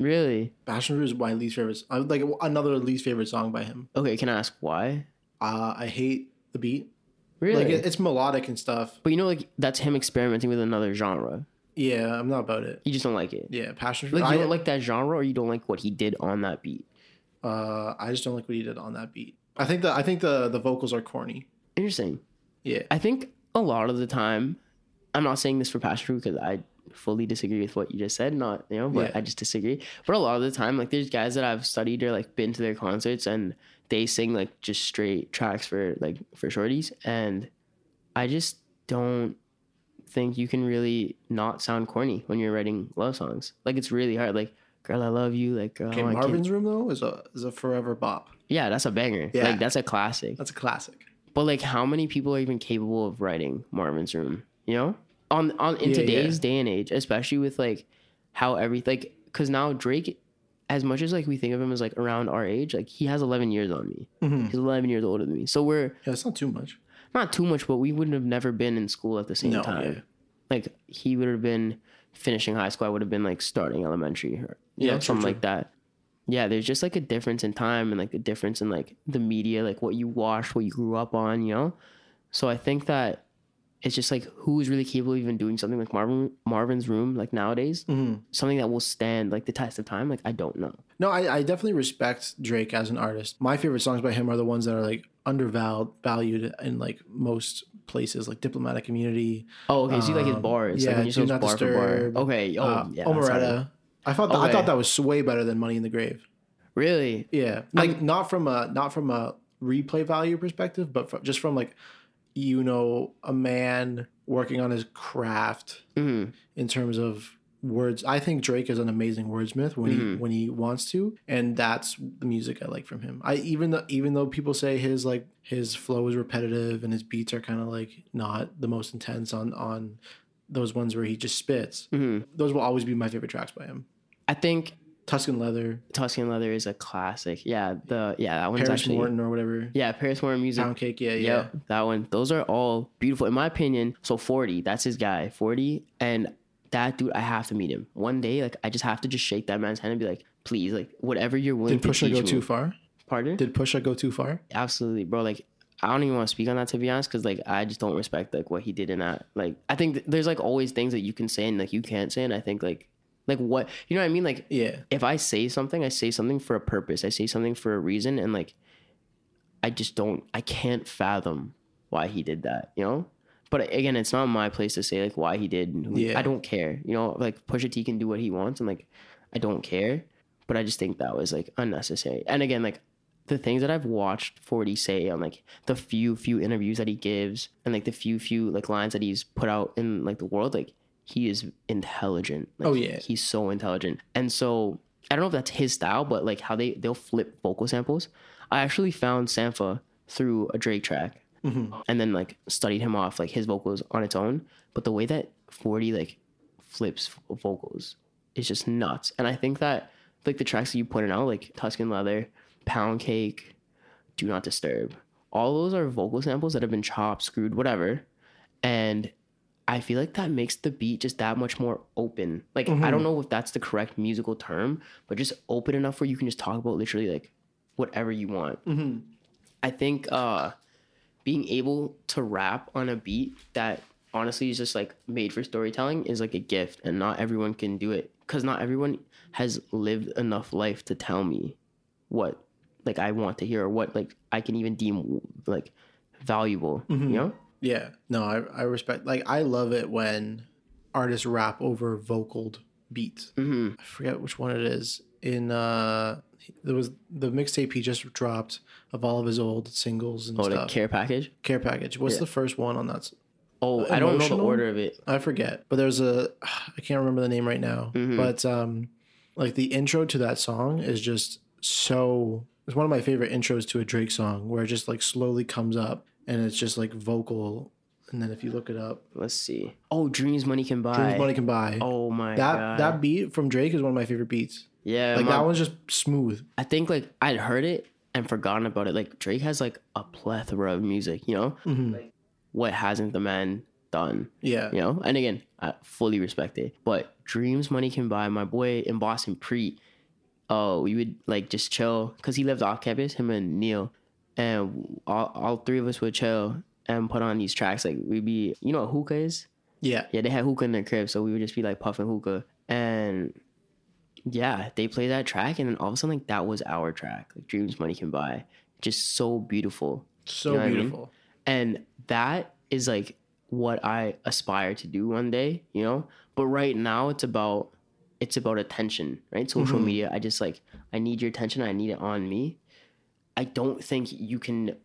Really? Passion Fruit is my least favorite. I would like another least favorite song by him. Okay, can I ask why? Uh, I hate the beat. Really? Like it, it's melodic and stuff. but you know, like that's him experimenting with another genre. Yeah, I'm not about it. You just don't like it. Yeah, Passion Fruit. Like you I, don't like that genre, or you don't like what he did on that beat. uh, I just don't like what he did on that beat. I think the I think the the vocals are corny. Interesting. Yeah. I think a lot of the time, I'm not saying this for Passion Fruit because I fully disagree with what you just said. Not you know, but Yeah. I just disagree. But a lot of the time, like there's guys that I've studied or like been to their concerts and they sing like just straight tracks for like for shorties, and I just don't think you can really not sound corny when you're writing love songs. Like it's really hard. Like girl, I love you. Like girl, Okay, Marvin's Room though is a is a forever bop. Yeah, that's a banger. Yeah. Like that's a classic. That's a classic. But like, how many people are even capable of writing Marvin's Room? You know, on on in Yeah, today's yeah. day and age, especially with like how every like, because now Drake, as much as like we think of him as like around our age, like he has 11 years on me. Mm-hmm. He's 11 years older than me, so we're Yeah, it's not too much. not too much, but we wouldn't have never been in school at the same No, time. yeah. Like he would have been finishing high school. I would have been like starting elementary or Yeah, know, something true. like that. Yeah, there's just like a difference in time and like a difference in like the media, like what you watched, what you grew up on, you know. So I think that it's just like who is really capable of even doing something like Marvin Marvin's Room like nowadays, Mm-hmm. something that will stand like the test of time. Like I don't know. No, I, I definitely respect Drake as an artist. My favorite songs by him are the ones that are like undervalued valued in like most places, like Diplomatic Immunity. Oh, okay. So you like his Um, bars? yeah, like Do Not bar for bar. Okay. Oh, uh, yeah. Omertà. I thought that, I thought that was way better than Money in the Grave. Really? Yeah, like not from a not from a replay value perspective, but from, just from like you know a man working on his craft Mhm. in terms of words. I think Drake is an amazing wordsmith when he when he wants to, and that's the music I like from him. I even though even though people say his like his flow is repetitive and his beats are kind of like not the most intense on on those ones where he just spits. Mhm. Those will always be my favorite tracks by him. I think Tuscan Leather, Tuscan Leather is a classic. Yeah, the yeah that one's Paris actually Morton or whatever. yeah Paris Morton music. Pound Cake, yeah, yeah. Yep, that one. Those are all beautiful in my opinion. So forty, that's his guy. Forty, and that dude, I have to meet him one day. Like, I just have to just shake that man's hand and be like, please, like, whatever you're willing Did to Pusha teach go me. too far? Pardon? Did Pusha go too far? absolutely bro like i don't even want to speak on that to be honest because like i just don't respect like what he did in that like i think th- there's like always things that you can say and like you can't say and i think like like what you know what i mean? Like Yeah. if i say something i say something for a purpose. I say something for a reason and like i just don't i can't fathom why he did that you know? But again it's not my place to say like why he did and who, Yeah. i don't care you know? Like pusha t can do what he wants and like i don't care but i just think that was like unnecessary. And again like the things that I've watched 40 say on like the few few interviews that he gives and like the few few like lines that he's put out in like the world like he is intelligent like, Oh, yeah. he's so intelligent and so I don't know if that's his style but like how they they'll flip vocal samples I actually found Sampha through a Drake track mm-hmm. and then like studied him off like his vocals on its own but the way that 40 like flips vocals is just nuts and I think that like the tracks that you pointed out like Tuscan Leather Pound Cake, Do Not Disturb. All those are vocal samples that have been chopped, screwed, whatever. And I feel like that makes the beat just that much more open. Like I mm-hmm. don't know if that's the correct musical term, but just open enough where you can just talk about literally like whatever you want. Mm-hmm. I think uh being able to rap on a beat that honestly is just like made for storytelling is like a gift and not everyone can do it because not everyone has lived enough life to tell me what like I want to hear or what like I can even deem like valuable. You mm-hmm. know? Yeah. No, I, I respect like I love it when artists rap over vocaled beats. Mm-hmm. I forget which one it is. In uh there was the mixtape he just dropped of all of his old singles and Oh, stuff. care package. Care package. What's the first one on that? Oh, I don't know the order of it. I forget, but there's a I can't remember the name right now. Mm-hmm. But um, like the intro to that song is just so. It's one of my favorite intros to a Drake song, where it just like slowly comes up and it's just like vocal, and then if you look it up, Let's see. Oh, dreams money can buy. Dreams Money Can Buy. Oh my that god. that beat from Drake is one of my favorite beats. yeah, Like my- that one's just smooth. I think like I'd heard it and forgotten about it. Like Drake has like a plethora of music, you know? Mm-hmm. Like what hasn't the man done? Yeah, You know? And again, I fully respect it. But Dreams Money Can Buy, my boy in Boston, Pre, oh, we would like just chill because he lived off campus, him and Neil. And all, all three of us would chill and put on these tracks. Like we'd be, you know what hookah is? yeah, Yeah, they had hookah in their crib, so we would just be like puffing hookah. And yeah, they play that track, and then all of a sudden, like that was our track, like Dreams Money Can Buy. Just so beautiful. so You know what I mean? beautiful. And that is like what I aspire to do one day, you know? But right now it's about it's about attention, right? Social Mm-hmm. media. I just like I need your attention, I need it on me. I don't think you can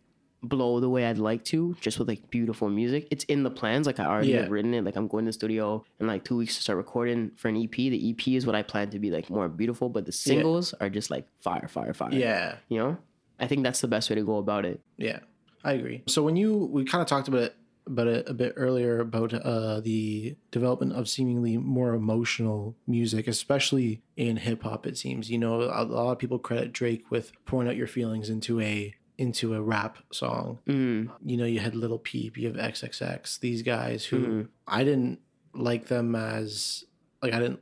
blow the way I'd like to just with like beautiful music. It's in the plans. Like I already Yeah. have written it. Like I'm going to the studio in like two weeks to start recording for an EP. The EP is what I plan to be like more beautiful, but the singles are just like fire, fire, fire. Yeah, You know? I think that's the best way to go about it. Yeah, I agree. So when you we kind of talked about it about it a bit earlier about uh, the development of seemingly more emotional music, especially in hip hop. It seems you know a lot of people credit Drake with pouring out your feelings into a into a rap song. Mm. You know, you had Lil Peep, you have XXX. These guys who Mhm. I didn't like them as like I didn't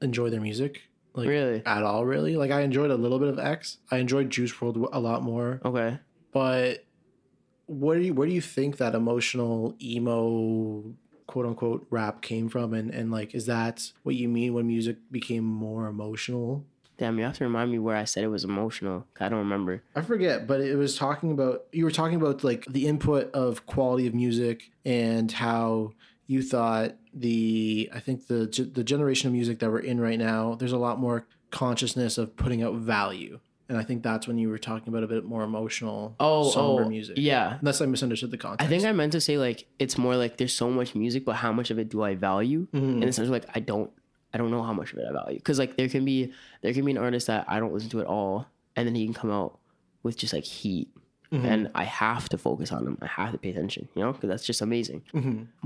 enjoy their music. Like Really? at all, really. Like I enjoyed a little bit of X. I enjoyed Juice WRLD a lot more Okay. but where do you where do you think that emotional emo quote unquote rap came from and and like is that what you mean when music became more emotional Damn, you have to remind me where I said it was emotional. I don't remember. i forget but it was talking about you were talking about like the input of quality of music and how you thought the i think the the generation of music that we're in right now there's a lot more consciousness of putting out value and i think that's when you were talking about a bit more emotional Oh, somber oh, music Yeah. unless i misunderstood the context I think I meant to say like it's more like there's so much music, but how much of it do I value? Mhm. The sense of like I don't I don't know how much of it I value. Cause like there can be there can be an artist that I don't listen to at all, and then he can come out with just like heat. And I have to focus on them. I have to pay attention, you know, because that's just amazing.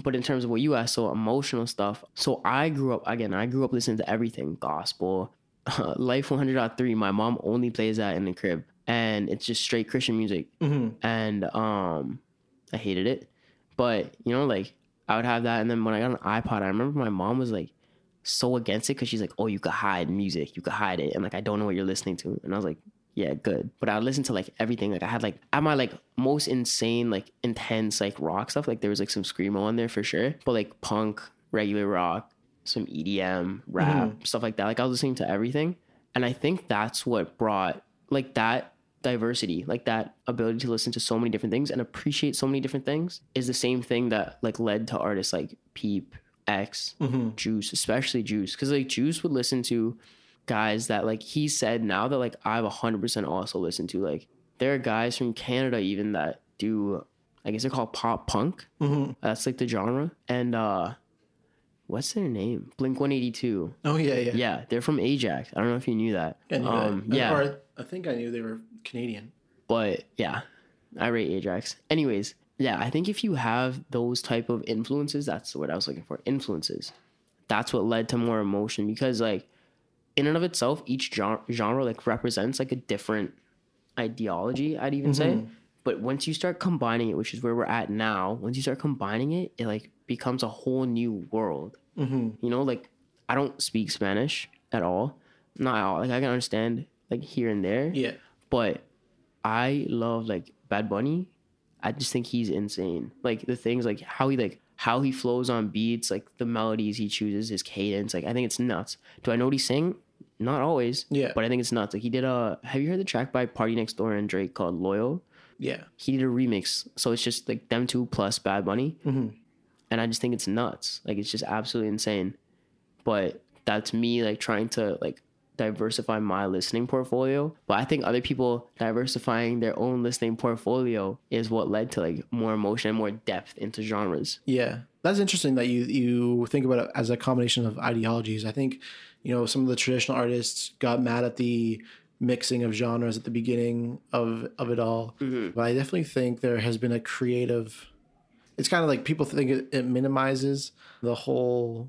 But in terms of what you asked, so emotional stuff. So I grew up again. I grew up listening to everything: gospel, Life 100.3. My mom only plays that in the crib, and it's just straight Christian music. And um, I hated it. But you know, like I would have that, and then when I got an iPod, I remember my mom was like, so against it because she's like, oh, you could hide music, you could hide it, and like I don't know what you're listening to, and I was like, yeah, good. But I listened to like everything. Like I had like at my like most insane like intense like rock stuff. Like there was like some screamo on there for sure, but like punk, regular rock, some EDM, rap, mm-hmm. stuff like that. Like I was listening to everything, and I think that's what brought like that diversity, like that ability to listen to so many different things and appreciate so many different things is the same thing that like led to artists like Peep, X, mm-hmm. Juice, especially Juice. Cause like Juice would listen to guys that like he said now that like I've 100% also listened to. Like there are guys from Canada even that do, I guess they're called pop punk. Mm-hmm. That's like the genre. And uh, what's their name? Blink 182. Oh yeah, yeah. Yeah, they're from Ajax. I don't know if you knew that. I knew that. um, yeah, Or I think I knew they were Canadian. but yeah, I rate Ajax. Anyways, yeah, I think if you have those type of influences, that's the word I was looking for. Influences. That's what led to more emotion because like in and of itself, each genre, genre like represents like a different ideology. I'd even say. But once you start combining it, which is where we're at now, once you start combining it, it like becomes a whole new world. You know, like I don't speak Spanish at all, not at all. Like I can understand like here and there, Yeah. but I love like Bad Bunny. I just think he's insane. Like the things like how he like how he flows on beats, like the melodies he chooses, his cadence. Like I think it's nuts. Do I know what he's saying? Not always. Yeah. But I think it's nuts. Like he did a. Have you heard the track by PartyNextDoor and Drake called Loyal? Yeah. He did a remix, so it's just like them two plus Bad Bunny, Mm-hmm. And I just think it's nuts. Like it's just absolutely insane. But that's me like trying to like diversify my listening portfolio. But I think other people diversifying their own listening portfolio is what led to like more emotion and more depth into genres. Yeah, that's interesting that you you think about it as a combination of ideologies. I think you know some of the traditional artists got mad at the mixing of genres at the beginning of of it all, mm-hmm. but I definitely think there has been a creative. It's kind of like people think it, it minimizes the whole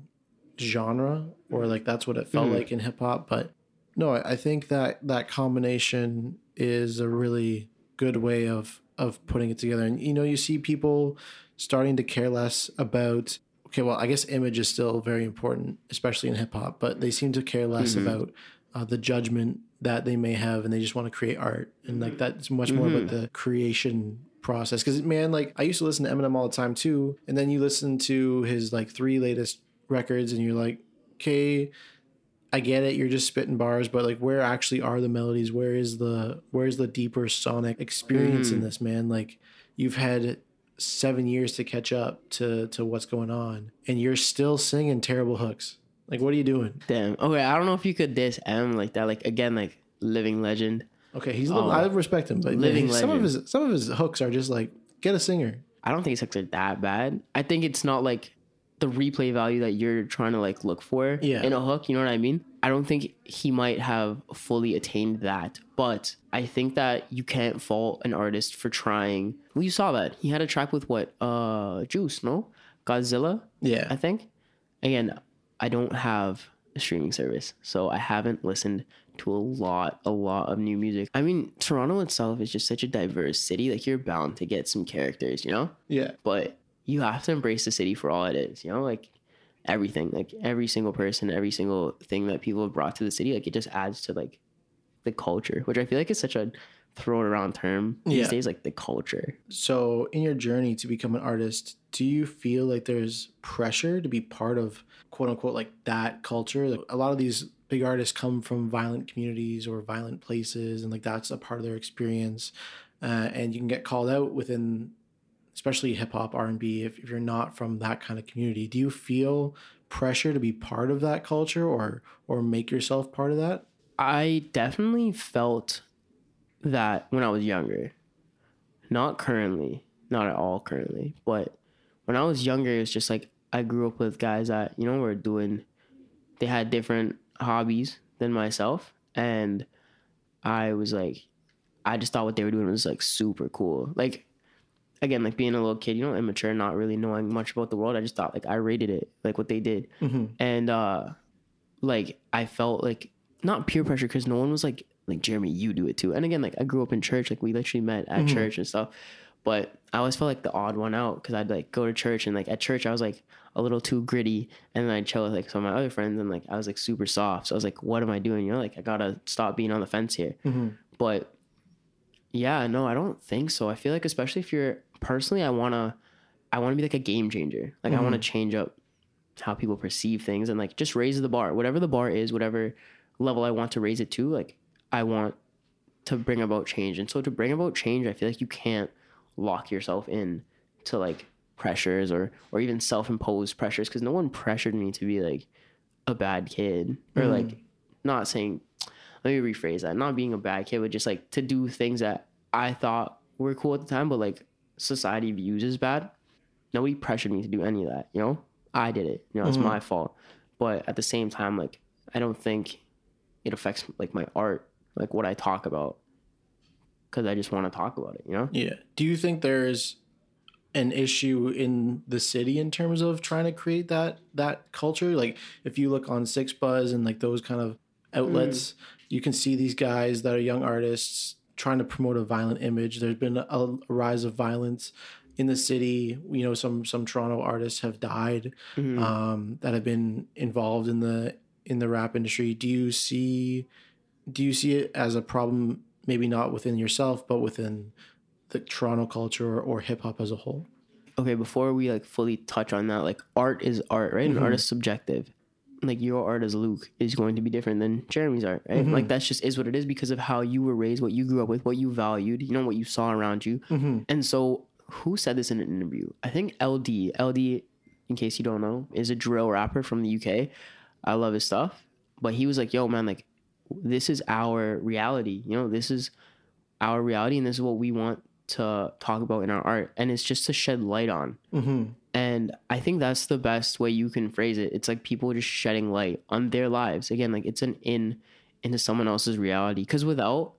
genre, or like that's what it felt mm-hmm. like in hip hop. But no, I, I think that that combination is a really good way of of putting it together. And you know, you see people starting to care less about okay, well, I guess image is still very important, especially in hip hop, but they seem to care less mm-hmm. about uh, the judgment that they may have, and they just want to create art, and like that's much more about mm-hmm. the creation process. Because man, like I used to listen to Eminem all the time too, and then you listen to his like three latest records, and you're like, okay. I get it. You're just spitting bars, but like, where actually are the melodies? Where is the where's the deeper sonic experience in mm. this, man? Like, you've had seven years to catch up to to what's going on, and you're still singing terrible hooks. Like, what are you doing? Damn. Okay, I don't know if you could diss M like that. Like again, like living legend. Okay, he's I respect him, but. Living man, some of his some of his hooks are just like get a singer. I don't think his hooks are that bad. I think it's not like the replay value that you're trying to like look for Yeah. in a hook. You know what I mean? I don't think he might have fully attained that, but I think that you can't fault an artist for trying. Well, you saw that he had a track with what? Uh, Juice, no, Godzilla. Yeah, I think. Again, I don't have a streaming service, so I haven't listened to a lot, a lot of new music. I mean, Toronto itself is just such a diverse city. Like you're bound to get some characters, you know yeah, but you have to embrace the city for all it is, you know, like everything, like every single person, every single thing that people have brought to the city, like it just adds to like the culture, which I feel like is such a thrown around term these Yeah. days, like the culture. So, in your journey to become an artist, do you feel like there's pressure to be part of quote unquote like that culture? Like a lot of these big artists come from violent communities or violent places, and like that's a part of their experience. Uh, and you can get called out within, especially hip hop, R and B, if, if you're not from that kind of community. Do you feel pressure to be part of that culture or or make yourself part of that? I definitely felt that when I was younger. Not currently, not at all currently, but when I was younger, it was just like I grew up with guys that, you know, were doing, they had different hobbies than myself. And I was like, I just thought what they were doing was like super cool. Like, again, like being a little kid, you know, immature, not really knowing much about the world. I just thought like I rated it, like what they did. And, uh, like I felt like not peer pressure because no one was like like Jeremy, you do it too. And again, like I grew up in church, like we literally met at church and stuff. But I always felt like the odd one out because I'd like go to church and like at church I was like a little too gritty, and then I'd chill with like some of my other friends and like I was like super soft. So I was like, what am I doing? You know, like I gotta stop being on the fence here. Mm-hmm. But yeah, no, I don't think so. I feel like especially if you're personally, I wanna, I wanna be like a game changer. Like I wanna mm-hmm. change up how people perceive things and like just raise the bar, whatever the bar is, whatever level I want to raise it to. Like I want to bring about change, and so to bring about change, I feel like you can't lock yourself in to like pressures or or even self-imposed pressures because no one pressured me to be like a bad kid or like mm. not saying let me rephrase that not being a bad kid but just like to do things that i thought were cool at the time but like society views as bad. Nobody pressured me to do any of that you know? I did it you know it's my mm-hmm. fault. But at the same time like i don't think it affects like my art like what i talk about because i just want to talk about it you know? Yeah. Do you think there's an issue in the city in terms of trying to create that that culture? Like if you look on 6ixbuzz and like those kind of outlets, you can see these guys that are young artists trying to promote a violent image. There's been a, a rise of violence in the city. You know, some some Toronto artists have died um, that have been involved in the in the rap industry. Do you see do you see it as a problem? Maybe not within yourself, but within the Toronto culture or, or hip hop as a whole. okay before we like fully touch on that like art is art right? And mm-hmm. art is subjective. Like your art as luke is going to be different than jeremy's art right? Mm-hmm. Like that's just is what it is because of how you were raised what you grew up with what you valued you know what you saw around you. Mm-hmm. And so who said this in an interview? I think ld ld in case you don't know is a drill rapper from the uk i love his stuff. But he was like yo man like this is our reality you know? This is our reality and this is what we want to talk about in our art and it's just to shed light on. Mm-hmm. And i think that's the best way you can phrase it. It's like people just shedding light on their lives. Again like it's an in into someone else's reality. Because without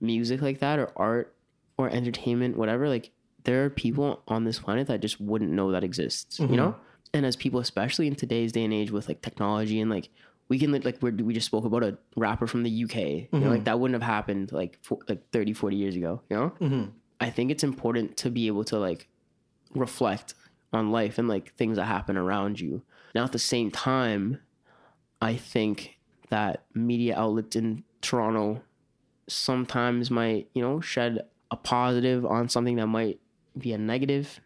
music like that or art or entertainment whatever like there are people on this planet that just wouldn't know that exists you mm-hmm. know? And as people especially in today's day and age with like technology and like we can like, like we're, we just spoke about a rapper from the uk you know like mm-hmm. that wouldn't have happened like for, like 30 40 years ago you know i think it's important to be able to like reflect on life and like things that happen around you now at the same time i think that media outlets in toronto sometimes might you know shed a positive on something that might be a negative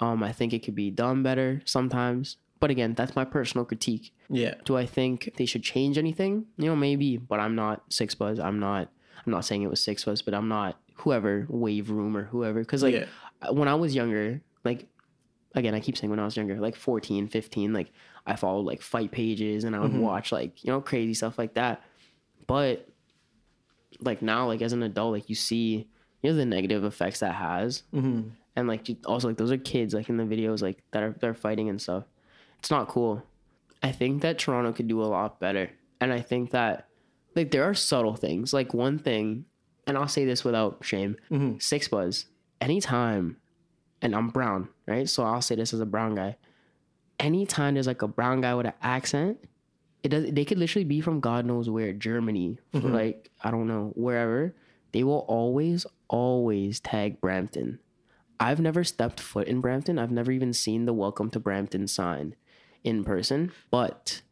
um i think it could be done better sometimes but again that's my personal critique Yeah. do I think they should change anything? You know, maybe, but I'm not 6ixbuzz. I'm not. I'm not saying it was 6ixbuzz, but I'm not whoever Wave Room or whoever. Because like Yeah. when I was younger, like again, I keep saying when I was younger, like 14, 15, like I followed like fight pages and I would watch like you know crazy stuff like that. But like now, like as an adult, like you see you know the negative effects that has, mm-hmm. and like also like those are kids like in the videos like that are they're fighting and stuff. It's not cool. I think that Toronto could do a lot better. And I think that like there are subtle things. Like one thing, and I'll say this without shame, mm-hmm. 6ixbuzz, anytime, and I'm brown, right? So I'll say this as a brown guy. Anytime there's like a brown guy with an accent, it does they could literally be from God knows where, Germany, for like, I don't know, wherever. They will always, always tag Brampton. I've never stepped foot in Brampton. I've never even seen the welcome to Brampton sign in person, but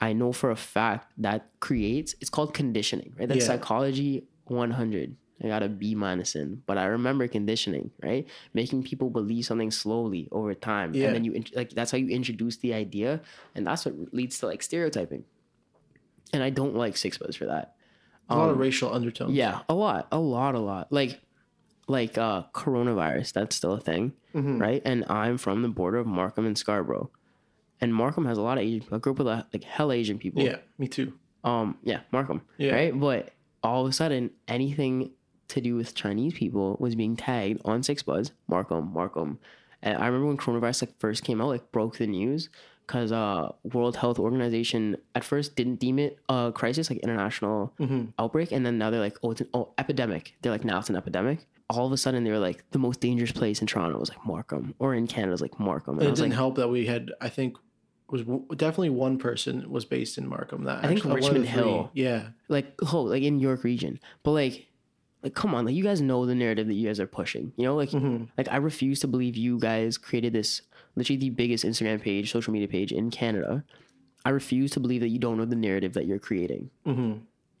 I know for a fact that creates it's called conditioning, right? That's Yeah. psychology 100. I got a B minus in, but I remember conditioning, right? Making people believe something slowly over time, Yeah. and then you like that's how you introduce the idea, and that's what leads to like stereotyping. And I don't like 6ixbuzz for that. A lot of racial undertones. Um, Yeah, a lot, a lot, a lot. Like, like uh, coronavirus. That's still a thing, right? And I'm from the border of Markham and Scarborough, and Markham has a lot of Asian. I grew up with uh, like hell Asian people. Yeah. Me too. Um. Yeah, Markham. Yeah. Right. But all of a sudden, anything to do with Chinese people was being tagged on 6ixbuzz, Markham, Markham. And I remember when coronavirus like first came out, like broke the news because uh, World Health Organization at first didn't deem it a crisis, like international outbreak, and then now they're like, oh, it's an oh, epidemic. They're like, now it's an epidemic. All of a sudden, they were like, the most dangerous place in Toronto was like Markham, or in Canada was like Markham. And it was didn't like, help that we had, I think, was w- definitely one person was based in Markham. That I think actually- one of the Richmond Hill. Yeah. like oh like in York region. But like like come on, like you guys know the narrative that you guys are pushing. You know, like like I refuse to believe you guys created this literally the biggest Instagram page, social media page in Canada. I refuse to believe that you don't know the narrative that you're creating.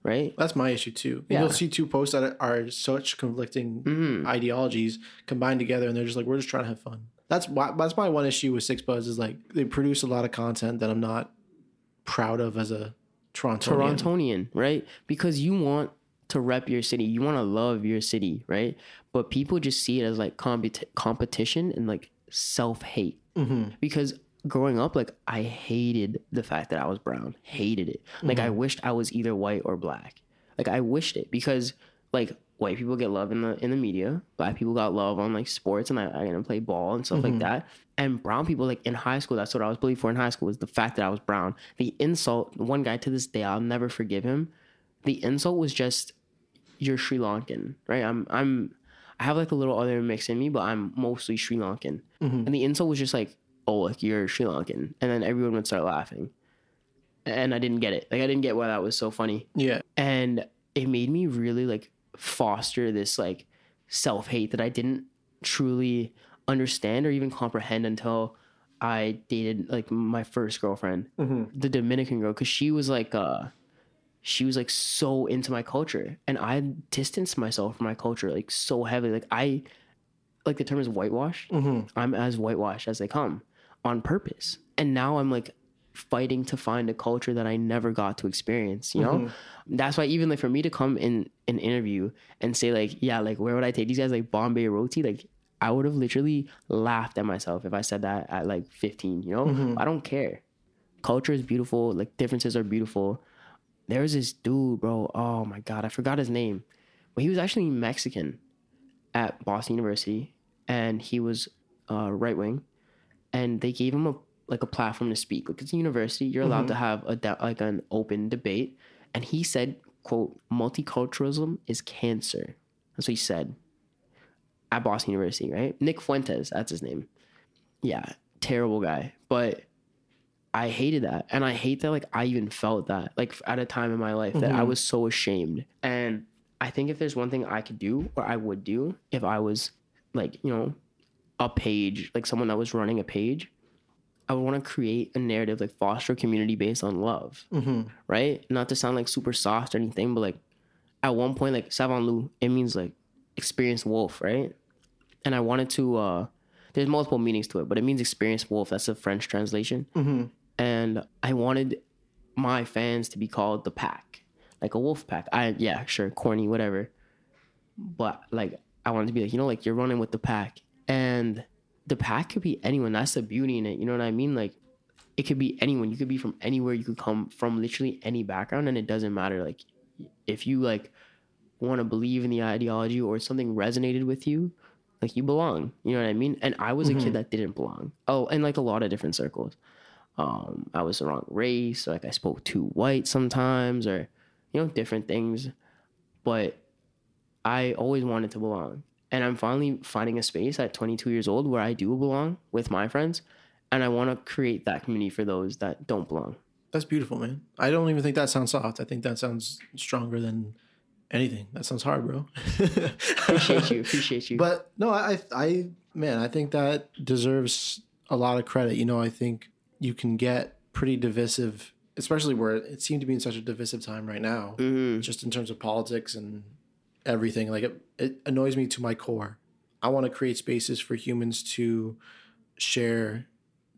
Right? That's my issue too. Yeah. You'll see two posts that are such conflicting Mm-hmm. ideologies combined together, and they're just like, we're just trying to have fun. That's why. That's my one issue with 6ixbuzz is like they produce a lot of content that I'm not proud of as a Toronto. Torontonian, right? Because you want to rep your city, you want to love your city, right? But people just see it as like competi- competition and like self hate. Mm-hmm. Because growing up, like I hated the fact that I was brown, hated it. Like mm-hmm. I wished I was either white or black. Like I wished it because like white people get love in the in the media, black people got love on like sports, and I, I gonna play ball and stuff like mm-hmm. that. And brown people, like in high school, that's what I was bullied for in high school was the fact that I was brown. The insult, one guy to this day, I'll never forgive him. The insult was just, "You're Sri Lankan, right?" I'm I'm I have like a little other mix in me, but I'm mostly Sri Lankan. Mm-hmm. And the insult was just like, "Oh, like you're Sri Lankan," and then everyone would start laughing. And I didn't get it. Like I didn't get why that was so funny Yeah. and it made me really like foster this like self hate that I didn't truly understand or even comprehend until I dated like my first girlfriend, the Dominican girl, because she was like uh she was like so into my culture and I distanced myself from my culture like so heavily. Like I like the term is whitewashed. I'm as whitewashed as they come on purpose. And now I'm like fighting to find a culture that I never got to experience, you know? That's why even like for me to come in an interview and say like, yeah, like where would I take these guys like Bombay roti? Like I would have literally laughed at myself if I said that at like 15, you know? I don't care. Culture is beautiful, like differences are beautiful. There's this dude, bro. Oh my god, I forgot his name. But he was actually Mexican at Boston University and he was uh, right wing and they gave him a like a platform to speak. Like it's a university, you're allowed to mm-hmm. have a like an open debate. And he said, "quote Multiculturalism is cancer." That's what he said at Boston University, right? Nick Fuentes, that's his name. Yeah, terrible guy, but I hated that, and I hate that. Like I even felt that, like at a time in my life, that I mm-hmm. was so ashamed. And I think if there's one thing I could do, or I would do, if I was like you know a page, like someone that was running a page, I would want to create a narrative, like foster community based on love, right? Not to sound like super soft or anything, but like at one point, like Savantloup, it means like experienced wolf, right? And I wanted to, uh there's multiple meanings to it, but it means experienced wolf. That's a French translation. And I wanted my fans to be called the pack, like a wolf pack. I, yeah, sure, corny, whatever. But like, I wanted to be like, you know, like you're running with the pack. And the pack could be anyone. That's the beauty in it. You know what I mean? Like, it could be anyone. You could be from anywhere. You could come from literally any background, and it doesn't matter. Like, if you like want to believe in the ideology or something resonated with you, like you belong. You know what I mean? And I was a kid that didn't belong. Oh, and like a lot of different circles. Um, I was the wrong race, like I spoke too white sometimes, or you know, different things. But I always wanted to belong. And I'm finally finding a space at 22 years old where I do belong with my friends. And I want to create that community for those that don't belong. That's beautiful, man. I don't even think that sounds soft. I think that sounds stronger than anything. That sounds hard, bro. Appreciate you. Appreciate you. But no, I, I, man, I think that deserves a lot of credit. You know, I think you can get pretty divisive, especially where it seemed to be in such a divisive time right now, mm-hmm. just in terms of politics and everything. Like it, it annoys me to my core. I want to create spaces for humans to share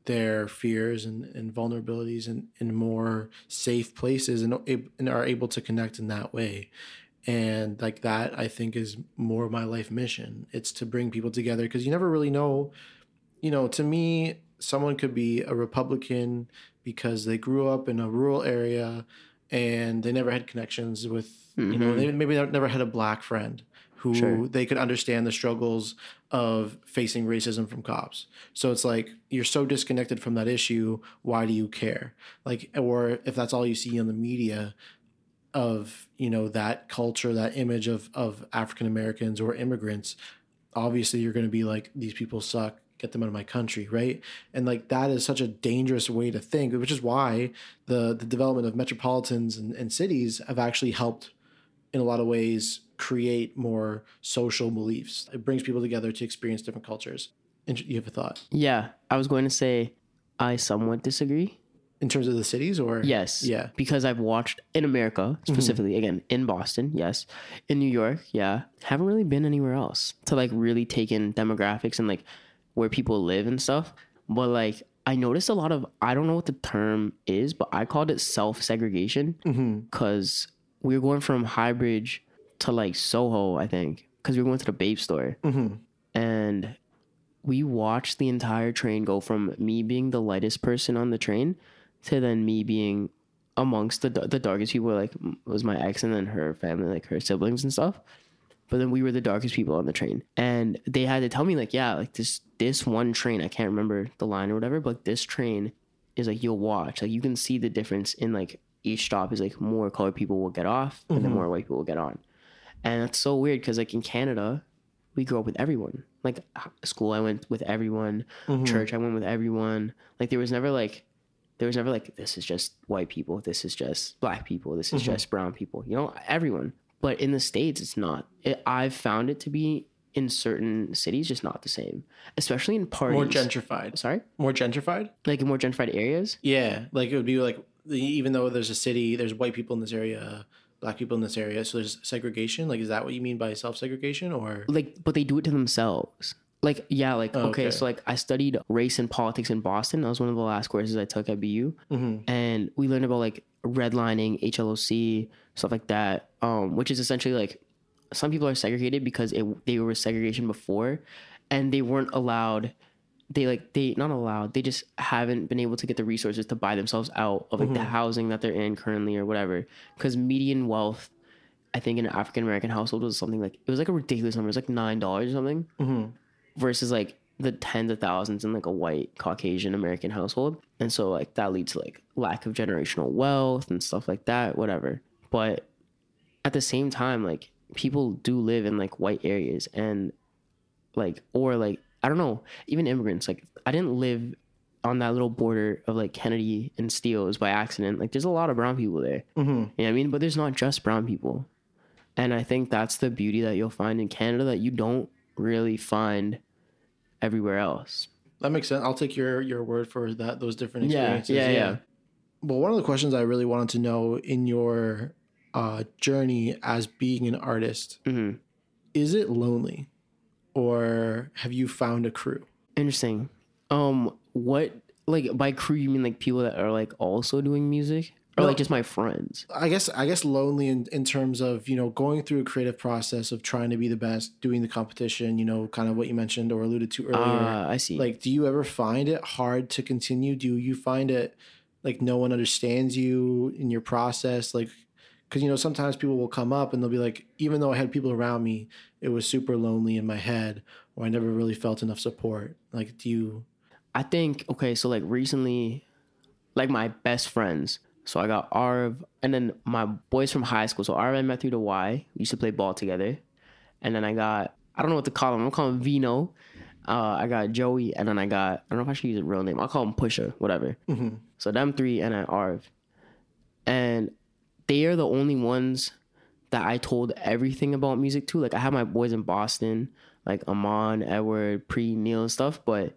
their fears and, and vulnerabilities in, in more safe places and, and are able to connect in that way and like that i think is more my life mission it's to bring people together because you never really know you know to me someone could be a republican because they grew up in a rural area and they never had connections with you know mm-hmm. they maybe never had a black friend who Sure. they could understand the struggles of facing racism from cops. So it's like you're so disconnected from that issue why do you care? Like or if that's all you see on the media of you know that culture that image of of african americans or immigrants obviously you're going to be like these people suck get them out of my country right? And like that is such a dangerous way to think which is why the the development of metropolitans and, and cities have actually helped in a lot of ways create more social beliefs. It brings people together to experience different cultures. And you have a thought Yeah, I was going to say I somewhat disagree. in terms of the cities, or Yes. yeah, Because I've watched in America, mm-hmm. specifically, again, in Boston, yes. In New York, yeah. Haven't really been anywhere else to like really take in demographics and like where people live and stuff. But like, I noticed a lot of, I don't know what the term is, but I called it self segregation because mm-hmm. We were going from Highbridge to like Soho, I think, because we were going to the Bape store. Mm-hmm. And we watched the entire train go from me being the lightest person on the train to then me being amongst the the darkest people. Like was my ex and then her family, like her siblings and stuff. But then we were the darkest people on the train, and they had to tell me like, yeah, like this this one train, I can't remember the line or whatever, but this train is like you'll watch, like you can see the difference in like each stop is like more colored people will get off and then mm-hmm. more white people will get on, and that's so weird because like in Canada, we grew up with everyone. Like school, I went with everyone. Mm-hmm. Church, I went with everyone. Like there was never like, there was never like this is just white people. This is just black people. This is mm-hmm. just brown people. You know, everyone. But in the states, it's not. It, I've found it to be in certain cities just not the same, especially in parties. more gentrified. Sorry, More gentrified. like in more gentrified areas. Yeah, like it would be like the- even though there's a city, there's white people in this area, black people in this area, so there's segregation. Like, is that what you mean by self segregation, or like but they do it to themselves like yeah like okay. okay. so like i studied race and politics in boston that was one of the last courses i took at bu and we learned about like redlining HOLC stuff like that um which is essentially like some people are segregated because it, they were segregation before and they weren't allowed they like they not allowed they just haven't been able to get the resources to buy themselves out of like the mm-hmm. housing that they're in currently or whatever because median wealth I think in an African American household was something like it was like a ridiculous number. It was like nine dollars or something, mm-hmm. versus like the tens of thousands in like a white Caucasian American household, and so like that leads to like lack of generational wealth and stuff like that, whatever. But at the same time, like people do live in like white areas and like or like I don't know, even immigrants. Like I didn't live on that little border of like Kennedy and Steeles by accident. Like there's a lot of brown people there. You know what I mean? But there's not just brown people. And I think that's the beauty that you'll find in Canada that you don't really find everywhere else. that makes sense? I'll take your your word for that. Those different Yeah, experiences. yeah, yeah. Well, one of the questions I really wanted to know in your uh, journey as being an artist Mhm. is it lonely, or have you found a crew? Interesting. Um, what like by crew you mean like people that are like also doing music? Or like just my friends? I guess I guess lonely in, in terms of you know going through a creative process of trying to be the best, doing the competition. You know, kind of what you mentioned or alluded to earlier. Ah, I see. like, do you ever find it hard to continue? Do you find it like no one understands you in your process? Like, because you know sometimes people will come up and they'll be like, even though I had people around me, it was super lonely in my head, or I never really felt enough support. Like, do you? I think okay, so like recently, like my best friends. So I got Arv, and then my boys from high school. So Arv I met through the Y. We used to play ball together, and then I got I don't know what to call him. I'm gonna Vino. Uh, I got Joey, and then I got I don't know if I should use a real name. I'll call him Pusher, whatever. So them three, and then Arv, and they are the only ones that I told everything about music to. Like I have my boys in Boston, like Amon, Edward, Pre, Neil, and stuff, but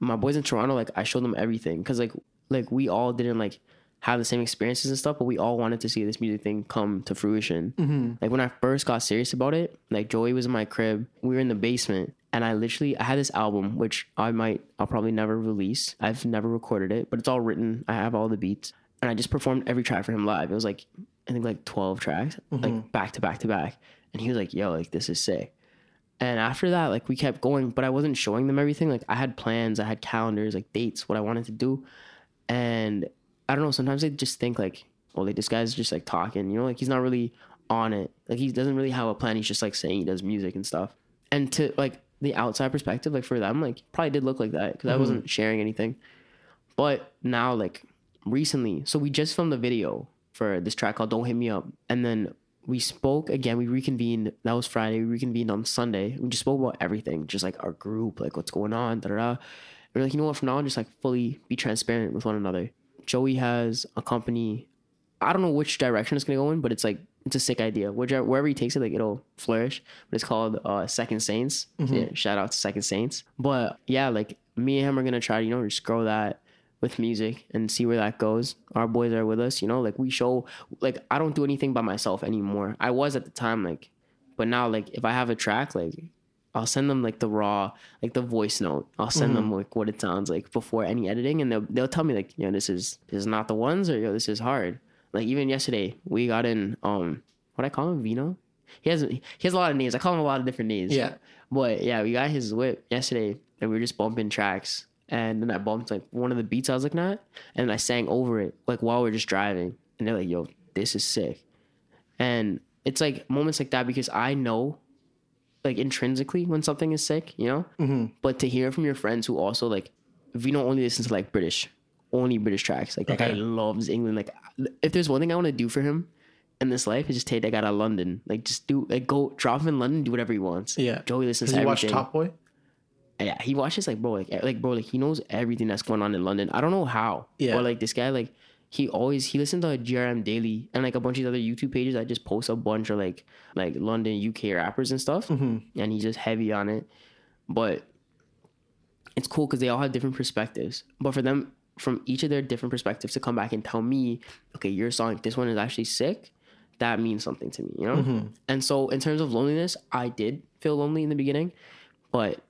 my boys in Toronto, like I showed them everything because like like we all didn't like have the same experiences and stuff, but we all wanted to see this music thing come to fruition. Mm-hmm. Like when I first got serious about it, like Joey was in my crib, we were in the basement, and I literally I had this album which I might I'll probably never release. I've never recorded it, but it's all written. I have all the beats, and I just performed every track for him live. It was like I think like twelve tracks, like mm-hmm. back to back to back, and he was like, "Yo, like this is sick." And after that, like we kept going, but I wasn't showing them everything. Like I had plans, I had calendars, like dates, what I wanted to do. And I don't know, sometimes I just think like, well, like this guy's just like talking, you know, like he's not really on it. Like he doesn't really have a plan. He's just like saying he does music and stuff. And to like the outside perspective, like for them, like probably did look like that because I mm-hmm. wasn't sharing anything. But now, like recently, so we just filmed the video for this track called "Don't Hit Me Up," and then we spoke again. We reconvened. That was Friday. We reconvened on Sunday. We just spoke about everything, just like our group, like what's going on. Da da da. We're like, you know what? From now on, just like fully be transparent with one another. Joey has a company. I don't know which direction it's gonna go in, but it's like It's a sick idea. Whichever wherever he takes it, like it'll flourish. But it's called uh, Second Saints. Yeah, shout out to Second Saints. But yeah, like me and him are gonna try to you know just grow that with music and see where that goes. Our boys are with us, you know. Like we show, like I don't do anything by myself anymore. I was at the time, like, but now like if I have a track, like I'll send them like the raw, like the voice note. I'll send them like what it sounds like before any editing, and they'll they'll tell me like, yo, this is this is not the ones, or yo, this is hard. Like even yesterday, we got in um, what I call him, Vino. He has he has a lot of names. I call him a lot of different names. Yeah. But yeah, we got his whip yesterday, and we were just bumping tracks. And then I bumped like one of the beats I was looking at, and I sang over it like while we are just driving. And they're like, "Yo, this is sick." And it's like moments like that because I know, like intrinsically, when something is sick, you know. Mm-hmm. But to hear from your friends who also like, Vino only listens to like British, only British tracks. Like that guy loves England. Like, if there's one thing I want to do for him in this life, is just take that guy to London. Like, just do like go drop him in London, do whatever he wants. Yeah. Joey listens Has to he watched everything. Top Boy? Yeah, he watches like bro, like like bro, like he knows everything that's going on in London. I don't know how. Yeah. But like this guy, like he always he listens to GRM Daily and like a bunch of these other YouTube pages that just post a bunch of like like London UK rappers and stuff, mm-hmm. and he's just heavy on it. But it's cool because they all have different perspectives. But for them, from each of their different perspectives, to come back and tell me, okay, your song, this one is actually sick. That means something to me, you know. Mm-hmm. And so, in terms of loneliness, I did feel lonely in the beginning, but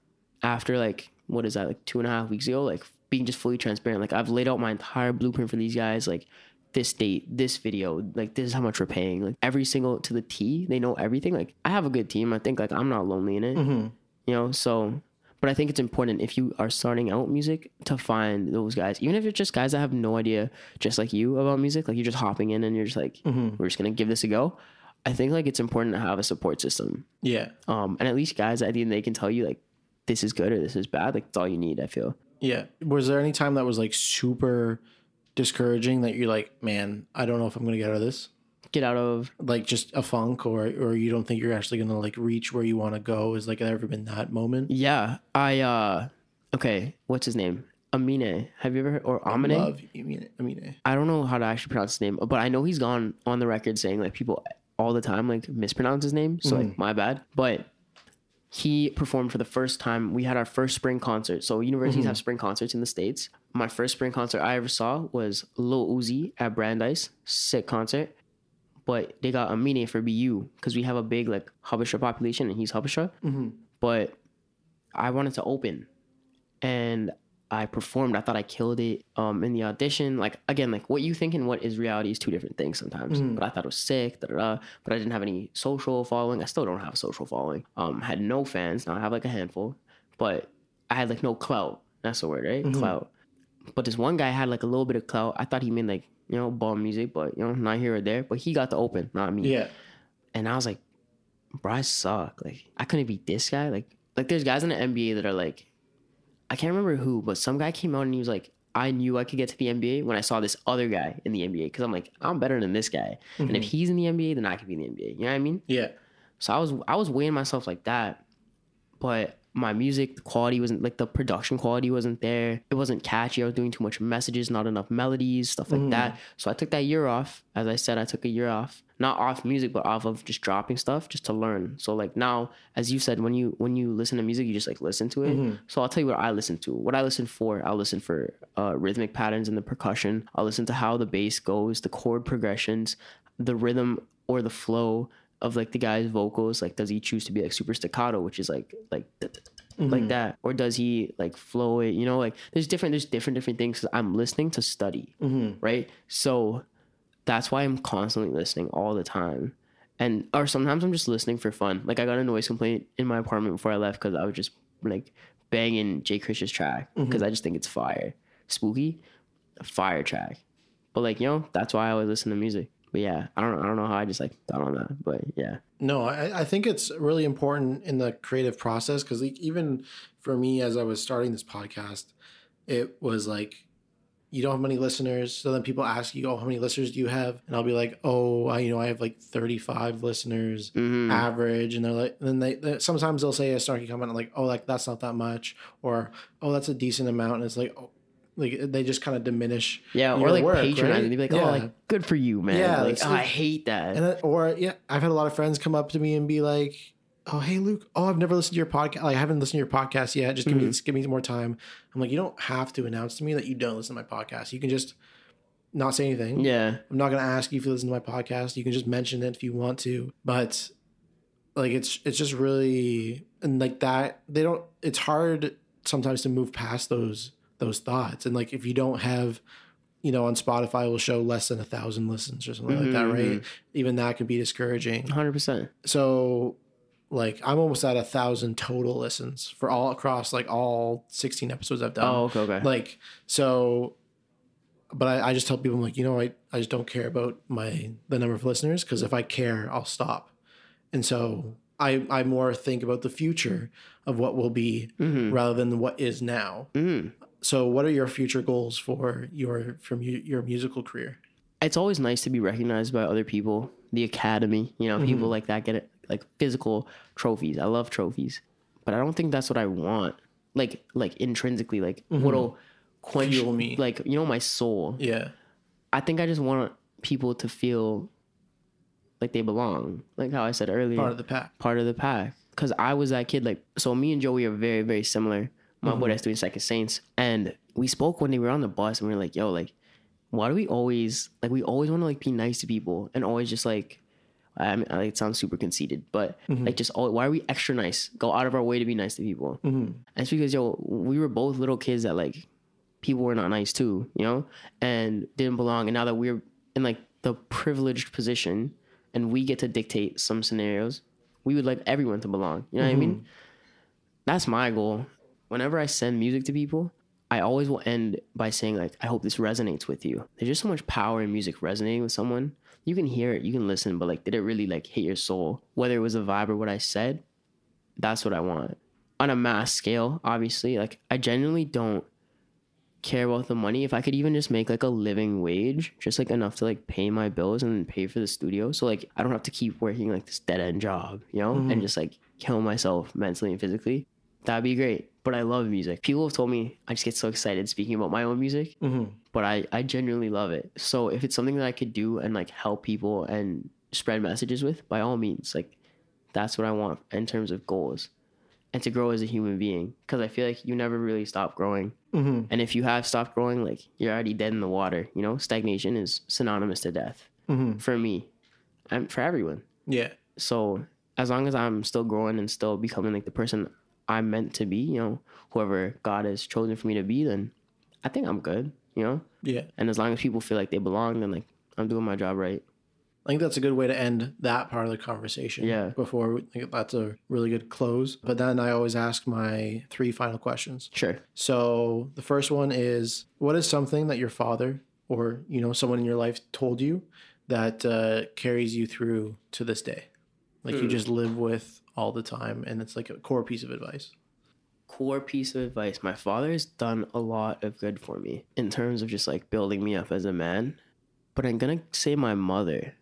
after like what is that like two and a half weeks ago like being just fully transparent like i've laid out my entire blueprint for these guys like this date this video like this is how much we're paying like every single to the t they know everything like i have a good team i think like i'm not lonely in it you know so but i think it's important if you are starting out music to find those guys even if it's just guys that have no idea just like you about music like you're just hopping in and you're just like we're just gonna give this a go. I think like it's important to have a support system. Yeah. um, and at least guys at the end they can tell you like this is good or this is bad. Like that's all you need. I feel. Yeah. Was there any time that was like super discouraging that you're like, man, I don't know if I'm gonna get out of this? Get out of Like just a funk or or you don't think you're actually gonna like reach where you wanna go? Is like ever been that moment? yeah. I uh okay. What's his name? Amine. Have you ever heard or Amine? Love. You mean I I don't know how to actually pronounce his name, but I know he's gone on the record saying like people all the time like mispronounce his name. So like my bad. But he performed for the first time. We had our first spring concert. So universities mm-hmm. have spring concerts in the States. My first spring concert I ever saw was Lil Uzi at Brandeis. Sick concert. But they got Amine for BU because we have a big like Habesha population and he's Habesha. Mm-hmm. But I wanted to open and I performed. I thought I killed it um, in the audition. Like again, like what you think and what is reality is two different things sometimes. But I thought it was sick. Da, da, da. But I didn't have any social following. I still don't have a social following. Um, had no fans. Now I have like a handful, but I had like no clout. That's the word, right? Clout. But this one guy had like a little bit of clout. I thought he made like you know ball music, but you know not here or there. But he got the open, not me Yeah. and I was like, bro, I suck. Like, I couldn't beat this guy. Like, like there's guys in the NBA that are like, I can't remember who, but some guy came out and he was like, I knew I could get to the NBA when I saw this other guy in the NBA because I'm like, I'm better than this guy, and if mm-hmm. he's in the NBA, then I could be in the NBA. You know what I mean? Yeah. So I was I was weighing myself like that, but my music the quality wasn't like the production quality wasn't there. It wasn't catchy. I was doing too much messages, not enough melodies, stuff like mm-hmm. that. So I took that year off. As I said, I took a year off, not off music, but off of just dropping stuff, just to learn. So like now, as you said, when you when you listen to music, you just like listen to it. Mm-hmm. So I'll tell you what I listen to. What I listen for, I'll listen for uh, rhythmic patterns in the percussion. I'll listen to how the bass goes, the chord progressions, the rhythm or the flow of like the guy's vocals like does he choose to be like super staccato which is like like like mm-hmm. that or does he like flow it you know like there's different there's different different things i'm listening to study mm-hmm. right so that's why i'm constantly listening all the time. And or sometimes i'm just listening for fun. Like i got a noise complaint in my apartment before i left because i was just like banging jay chris's track mm-hmm. because i just think it's fire. Spooky? Fire track. But like you know that's why i always listen to music. But yeah i don't i don't know how i just like thought on that but yeah. No, I, I think it's really important in the creative process because even for me, as I was starting this podcast, it was like you don't have many listeners. So then people ask you, "Oh, how many listeners do you have?" And I'll be like, "Oh, I, you know, I have like thirty-five listeners Mhm. average." And they're like, then they, they sometimes they'll say a snarky comment like, "Oh, like that's not that much," or "Oh, that's a decent amount." And it's like, "Oh, like they just kind of diminish. Yeah, or like work, patronizing. right? They'd be like, Yeah. "Oh, like good for you, man." Yeah, like oh, like- I hate that. And then, or yeah, I've had a lot of friends come up to me and be like, "Oh, hey Luke, oh, I've never listened to your podcast. Like, I haven't listened to your podcast yet. Just give me, Mm-hmm. just give me some more time." I'm like, you don't have to announce to me that you don't listen to my podcast. You can just not say anything. yeah, I'm not gonna ask you if you listen to my podcast. You can just mention it if you want to, but like it's it's just really and like that they don't. It's hard sometimes to move past those those thoughts and like if you don't have you know on spotify will show less than a thousand listens or something like that right even that can be discouraging hundred percent. so like i'm almost at a thousand total listens for all across like all 16 episodes i've done Oh, okay, okay. like so but I, I just tell people I'm like you know I, I just don't care about my the number of listeners because if i care i'll stop and so i i more think about the future of what will be Mm-hmm. rather than what is now Mm. so what are your future goals for your from your musical career it's always nice to be recognized by other people. The academy, you know, Mm-hmm. people like that get it, like physical trophies. I love trophies, but I don't think that's what I want. Like, like intrinsically, like what'll quench Mm-hmm. Fuel me. like you know, my soul. yeah I think I just want people to feel like they belong. Like how I said earlier, part of the pack part of the pack. Cause I was that kid. Like, so me and Joey are very, very similar. My boy that's doing Second Saints, and we spoke when they were on the bus, and we were like, "Yo, like, why do we always like we always want to like be nice to people and always just like." I mean, it sounds super conceited, but mm-hmm. like, just all, why are we extra nice? Go out of our way to be nice to people. Mm-hmm. And it's because yo, we were both little kids that like people were not nice too, you know, and didn't belong. And now that we're in like the privileged position and we get to dictate some scenarios, we would like everyone to belong. You know what I mean? Mm-hmm. That's my goal. Whenever I send music to people, I always will end by saying like, I hope this resonates with you. There's just so much power in music resonating with someone. You can hear it, you can listen, but like, did it really like hit your soul? Whether it was a vibe or what I said, that's what I want. On a mass scale, obviously, like I genuinely don't care about the money. If I could even just make like a living wage, just like enough to like pay my bills and pay for the studio. So like I don't have to keep working like this dead end job, you know, and mm-hmm. just like kill myself mentally and physically. That'd be great. But I love music. People have told me I just get so excited speaking about my own music, mm-hmm. But I, I genuinely love it. So if it's something that I could do and like help people and spread messages with, by all means, like that's what I want in terms of goals and to grow as a human being. Because I feel like you never really stop growing. Mm-hmm. And if you have stopped growing, like you're already dead in the water. You know, stagnation is synonymous to death mm-hmm. for me and for everyone. yeah So as long as I'm still growing and still becoming like the person I'm meant to be, you know, whoever God has chosen for me to be, then I think I'm good. You know, yeah and as long as people feel like they belong, then like I'm doing my job right. I think that's a good way to end that part of the conversation. Yeah. Before we, I think that's a really good close. But then I always ask my three final questions. Sure. So the first one is what is something that your father or you know someone in your life told you that uh, carries you through to this day? Like you just live with all the time and it's like a core piece of advice. Core piece of advice my father has done a lot of good for me in terms of just like building me up as a man. But i'm gonna say my mother.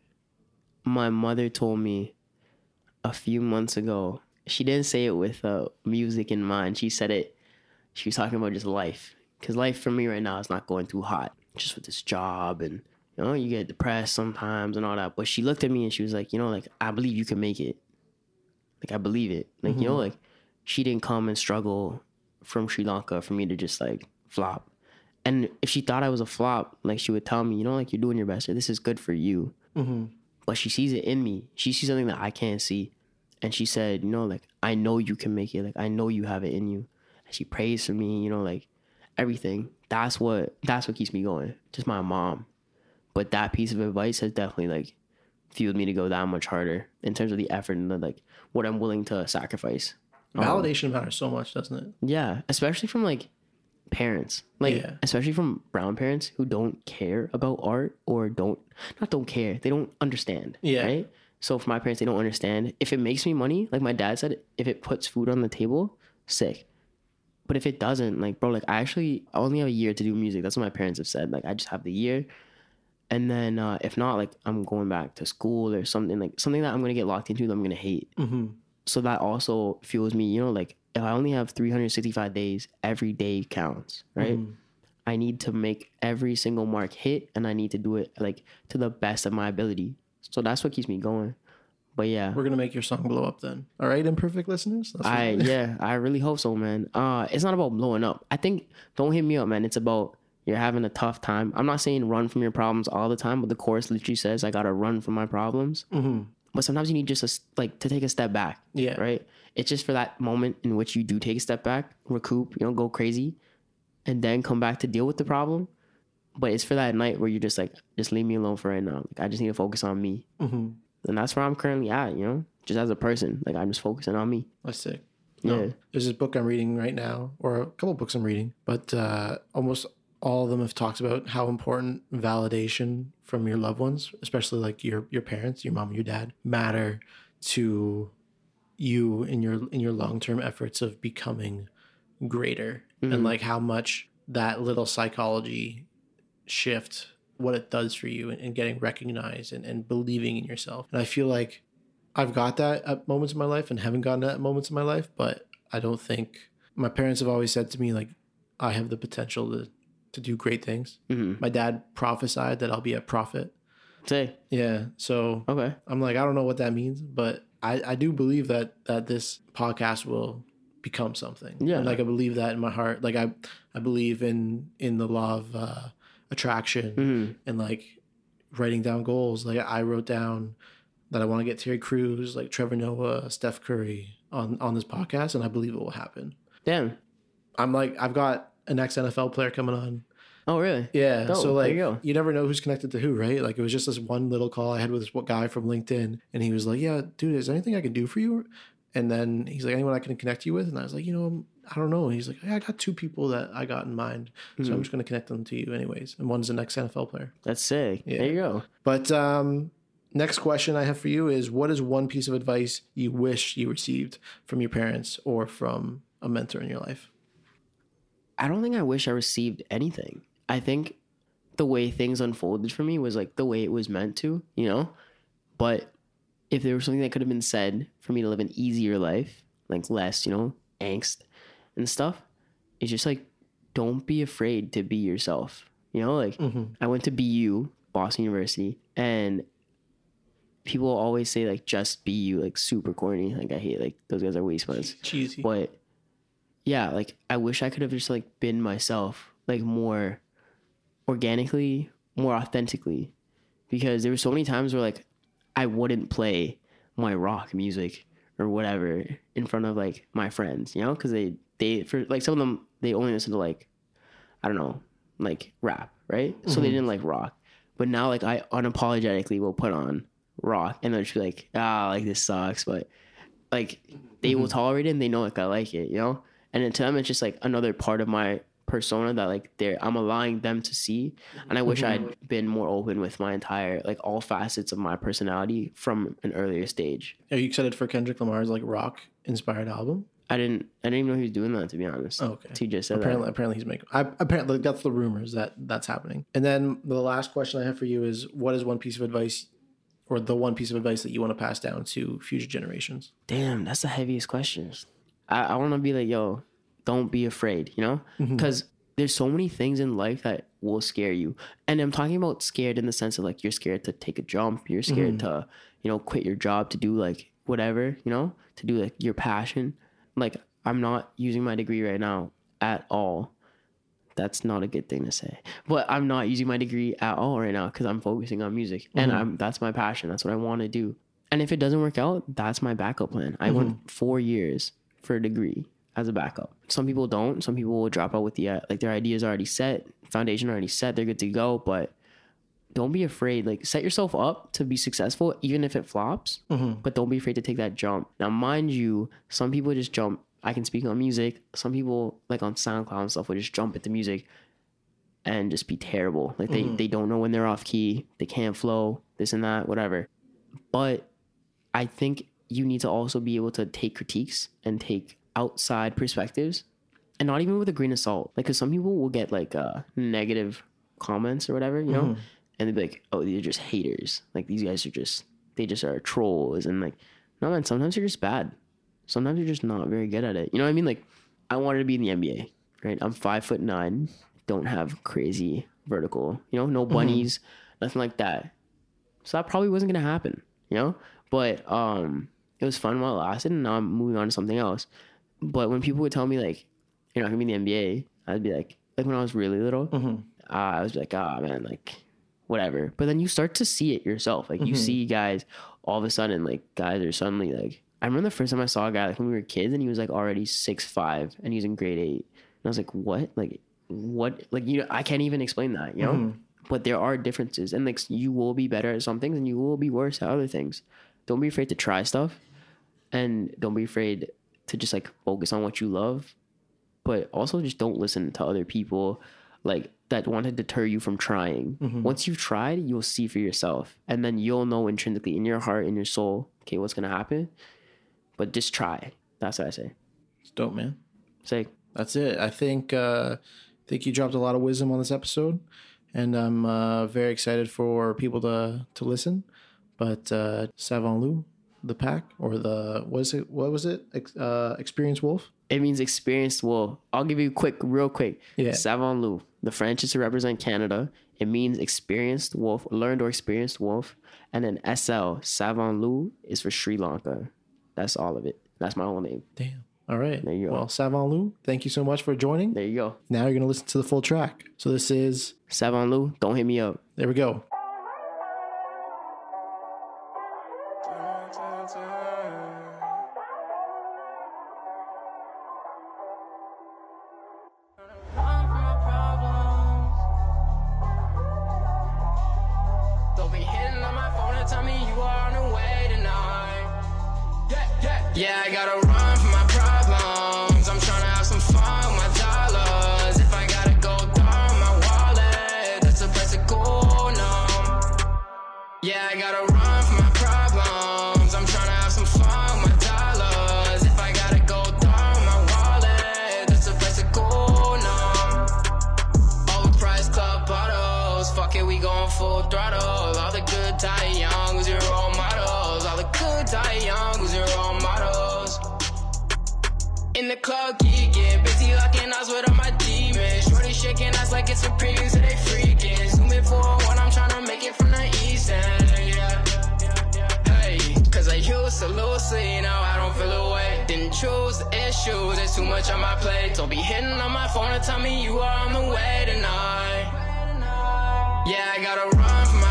My mother told me a few months ago she didn't say it with uh, music in mind. She said it she was talking about just life. Because life for me right now is not going too hot just with this job and you know you get depressed sometimes and all that. But she looked at me and she was like you know like i believe you can make it. Like i believe it. Like you know like she didn't come and struggle from Sri Lanka for me to just like flop. And if she thought I was a flop, like she would tell me, you know, like you're doing your best, or this is good for you. Mm-hmm. But she sees it in me. She sees something that I can't see. And she said, you know, like, I know you can make it. Like, I know you have it in you. And she prays for me, you know, like everything. That's what that's what keeps me going. Just my mom. But that piece of advice has definitely like fueled me to go that much harder in terms of the effort and the, like what I'm willing to sacrifice. Validation matters so much, doesn't it? Yeah, especially from like parents, like Yeah. especially from brown parents who don't care about art or don't not don't care, they don't understand. Yeah. Right. So for my parents, they don't understand. If it makes me money, like my dad said, if it puts food on the table, sick. But if it doesn't, like bro, like I actually I only have a year to do music. That's what my parents have said. Like I just have the year. And then uh, if not, like I'm going back to school or something like something that I'm gonna get locked into that I'm gonna hate so that also fuels me you know like if i only have 365 days every day counts right I need to make every single mark hit and I need to do it like to the best of my ability. So that's what keeps me going. But yeah. We're gonna make your song blow up then. All right, imperfect listeners. That's I yeah, I really hope so, man. Uh it's not about blowing up. I think don't hit me up, man. It's about you're having a tough time. I'm not saying run from your problems all the time, but the chorus literally says I gotta run from my problems. Mm-hmm. But sometimes you need just a, like to take a step back. Yeah. Right. It's just for that moment in which you do take a step back, recoup, you know, go crazy, and then come back to deal with the problem. But it's for that night where you're just like, just leave me alone for right now. Like I just need to focus on me. Mm-hmm. And that's where I'm currently at. You know, just as a person, like I'm just focusing on me. That's sick. Yeah. No, there's this book I'm reading right now, or a couple books I'm reading, but uh, almost all of them have talked about how important validation from your loved ones, especially like your your parents, your mom, your dad, matter to you in your in your long term efforts of becoming greater, and mm-hmm. like how much that little psychology shift what it does for you and, and getting recognized and, and believing in yourself. And I feel like I've got that at moments in my life and haven't gotten that at moments in my life, but I don't think my parents have always said to me like I have the potential to to do great things. Mhm. My dad prophesied that I'll be a prophet. Say Yeah, so okay. I'm like I don't know what that means, but I I do believe that that this podcast will become something. Yeah. And, like I believe that in my heart. Like I I believe in in the law of uh, attraction Mhm. and like writing down goals. Like I wrote down that I want to get Terry Crews, like Trevor Noah, Steph Curry on on this podcast, and I believe it will happen. Damn. I'm like I've got an ex NFL player coming on. Oh really? Yeah, Dope. so like you you, never know who's connected to who, right? Like it was just this one little call I had with this guy from LinkedIn, and he was like, "Yeah, dude, is there anything I can do for you?" And then he's like, "Anyone I can connect you with?" And I was like, "You know, I don't know." And he's like, "Yeah, I got two people that I got in mind, so Hmm. I'm just going to connect them to you, anyways." And one's the next NFL player. That's sick. Yeah. There you go. But um, next question I have for you is what is one piece of advice you wish you received from your parents or from a mentor in your life? I don't think I wish I received anything. I think the way things unfolded for me was like the way it was meant to, you know? But if there was something that could have been said for me to live an easier life, like less, you know, angst and stuff, it's just like don't be afraid to be yourself. You know, like mm-hmm. I went to BU, Boston University, and people always say like just be you, like super corny. Like I hate like those guys are waste ones. Cheesy. But yeah, like I wish I could have just like been myself, like more organically, more authentically. Because there were so many times where like I wouldn't play my rock music or whatever in front of like my friends, you know, because they they for like some of them they only listen to like I don't know like rap, right? So they didn't like rock, but now like I unapologetically will put on rock and they'll just be like ah like this sucks, but like they will tolerate it and they know like I like it, you know. And then to them, it's just like another part of my persona that like they're I'm allowing them to see. And I wish I'd mm-hmm. been more open with my entire like all facets of my personality from an earlier stage. Are you excited for Kendrick Lamar's like rock inspired album? I didn't I didn't even know he was doing that to be honest. Oh, okay. Just said Apparently, that. apparently he's making. I, apparently, that's the rumors that that's happening. And then the last question I have for you is: What is one piece of advice, or the one piece of advice that you want to pass down to future generations? Damn, that's the heaviest questions. I, I want to be like, yo, don't be afraid, you know? Mm-hmm. Because there's so many things in life that will scare you. And I'm talking about scared in the sense of like you're scared to take a jump, you're scared mm-hmm. to, you know, quit your job to do like whatever, you know, to do like your passion. Like, I'm not using my degree right now at all. That's not a good thing to say. But I'm not using my degree at all right now because I'm focusing on music. And mm-hmm. I'm that's my passion. That's what I want to do. And if it doesn't work out, that's my backup plan. I went four years for a degree as a backup. Some people don't. Some people will drop out with the like their ideas already set, foundation already set. They're good to go. But don't be afraid. Like set yourself up to be successful, even if it flops. Mm-hmm. But don't be afraid to take that jump. Now, mind you, some people just jump. I can speak on music. Some people like on SoundCloud and stuff will just jump into music and just be terrible. Like they, mm-hmm. they don't know when they're off key. They can't flow. This and that. Whatever. But I think you need to also be able to take critiques and take outside perspectives and not even with a grain of salt. Like, cause some people will get like uh, negative comments or whatever, you know, and they'd be like, oh, they're just haters. Like, these guys are just, they just are trolls. And like, no, man, sometimes you're just bad. Sometimes you're just not very good at it. You know what I mean? Like, I wanted to be in the NBA, right? I'm five foot nine, don't have crazy vertical, you know, no bunnies, nothing like that. So that probably wasn't gonna happen, you know. But um, it was fun while it lasted, and now I'm moving on to something else. But when people would tell me like, you're not gonna be in the NBA, I'd be like, like when I was really little, uh, I was like, ah, man, like whatever. But then you start to see it yourself. Like you see guys all of a sudden, like guys are suddenly like. I remember the first time I saw a guy like when we were kids, and he was like already six five, and he's in grade eight. And I was like, what? Like what? Like you, know, I can't even explain that, you know. But there are differences, and like you will be better at some things, and you will be worse at other things. Don't be afraid to try stuff, and don't be afraid to just like focus on what you love but also just don't listen to other people like that want to deter you from trying. Once you've tried, you'll see for yourself, and then you'll know intrinsically in your heart, in your soul, okay, what's gonna happen. But just try. That's what I say. It's dope, man. Say, That's it. I think uh, I think you dropped a lot of wisdom on this episode, and I'm uh, very excited for people to to listen. But uh, Savantloup, the pack or the what is it? What was it? Uh, Experience Wolf. it means experienced wolf. I'll give you quick, real quick. Yeah. Savantloup. The French is to represent Canada. It means experienced wolf, learned or experienced wolf. And then SL, Savantloup, is for Sri Lanka. That's all of it. That's my whole name. Damn. All right. There you go. Well, Savantloup, thank you so much for joining. There you go. Now you're gonna listen to the full track. So this is Savantloup, don't hit me up. there we go. Yeah, I gotta run from my problems. I'm tryna have some fun with my dollars. If I gotta go down my wallet, that's the place to go now. Overpriced club bottles. Fuck it, we going full throttle. All the good die young was your role models. All the good die young was your role models. In the club, geeking, busy locking eyes with all my demons. Shorty shaking ass like it's a preview, used to now I don't feel away. Didn't choose the issue, there's too much on my plate. Don't be hitting on my phone and tell me you are on the way tonight. Yeah, I gotta run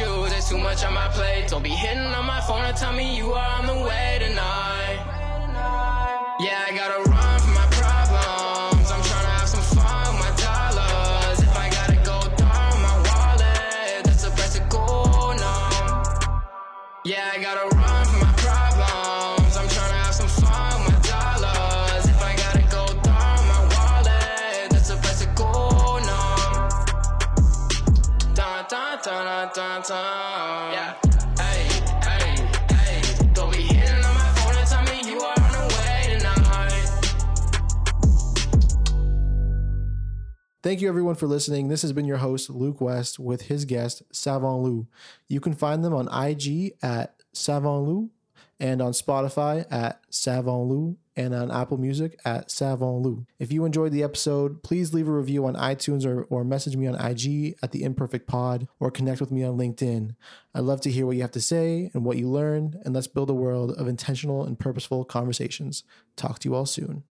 issue, there's too much on my plate. Don't be hitting on my phone and tell me you are on the way tonight. Yeah, I gotta run from my problems. I'm tryna have some fun with my dollars. If I gotta go down my wallet, that's the place to go now. Yeah, I gotta run Yeah. Thank you everyone for listening. This has been your host, Luke West, with his guest, Savantloup. You can find them on IG at Savantloup and on Spotify at Savantloup and on Apple Music at Savantloup. If you enjoyed the episode, please leave a review on iTunes or, or message me on IG at The Imperfect Pod or connect with me on LinkedIn. I'd love to hear what you have to say and what you learned, and let's build a world of intentional and purposeful conversations. Talk to you all soon.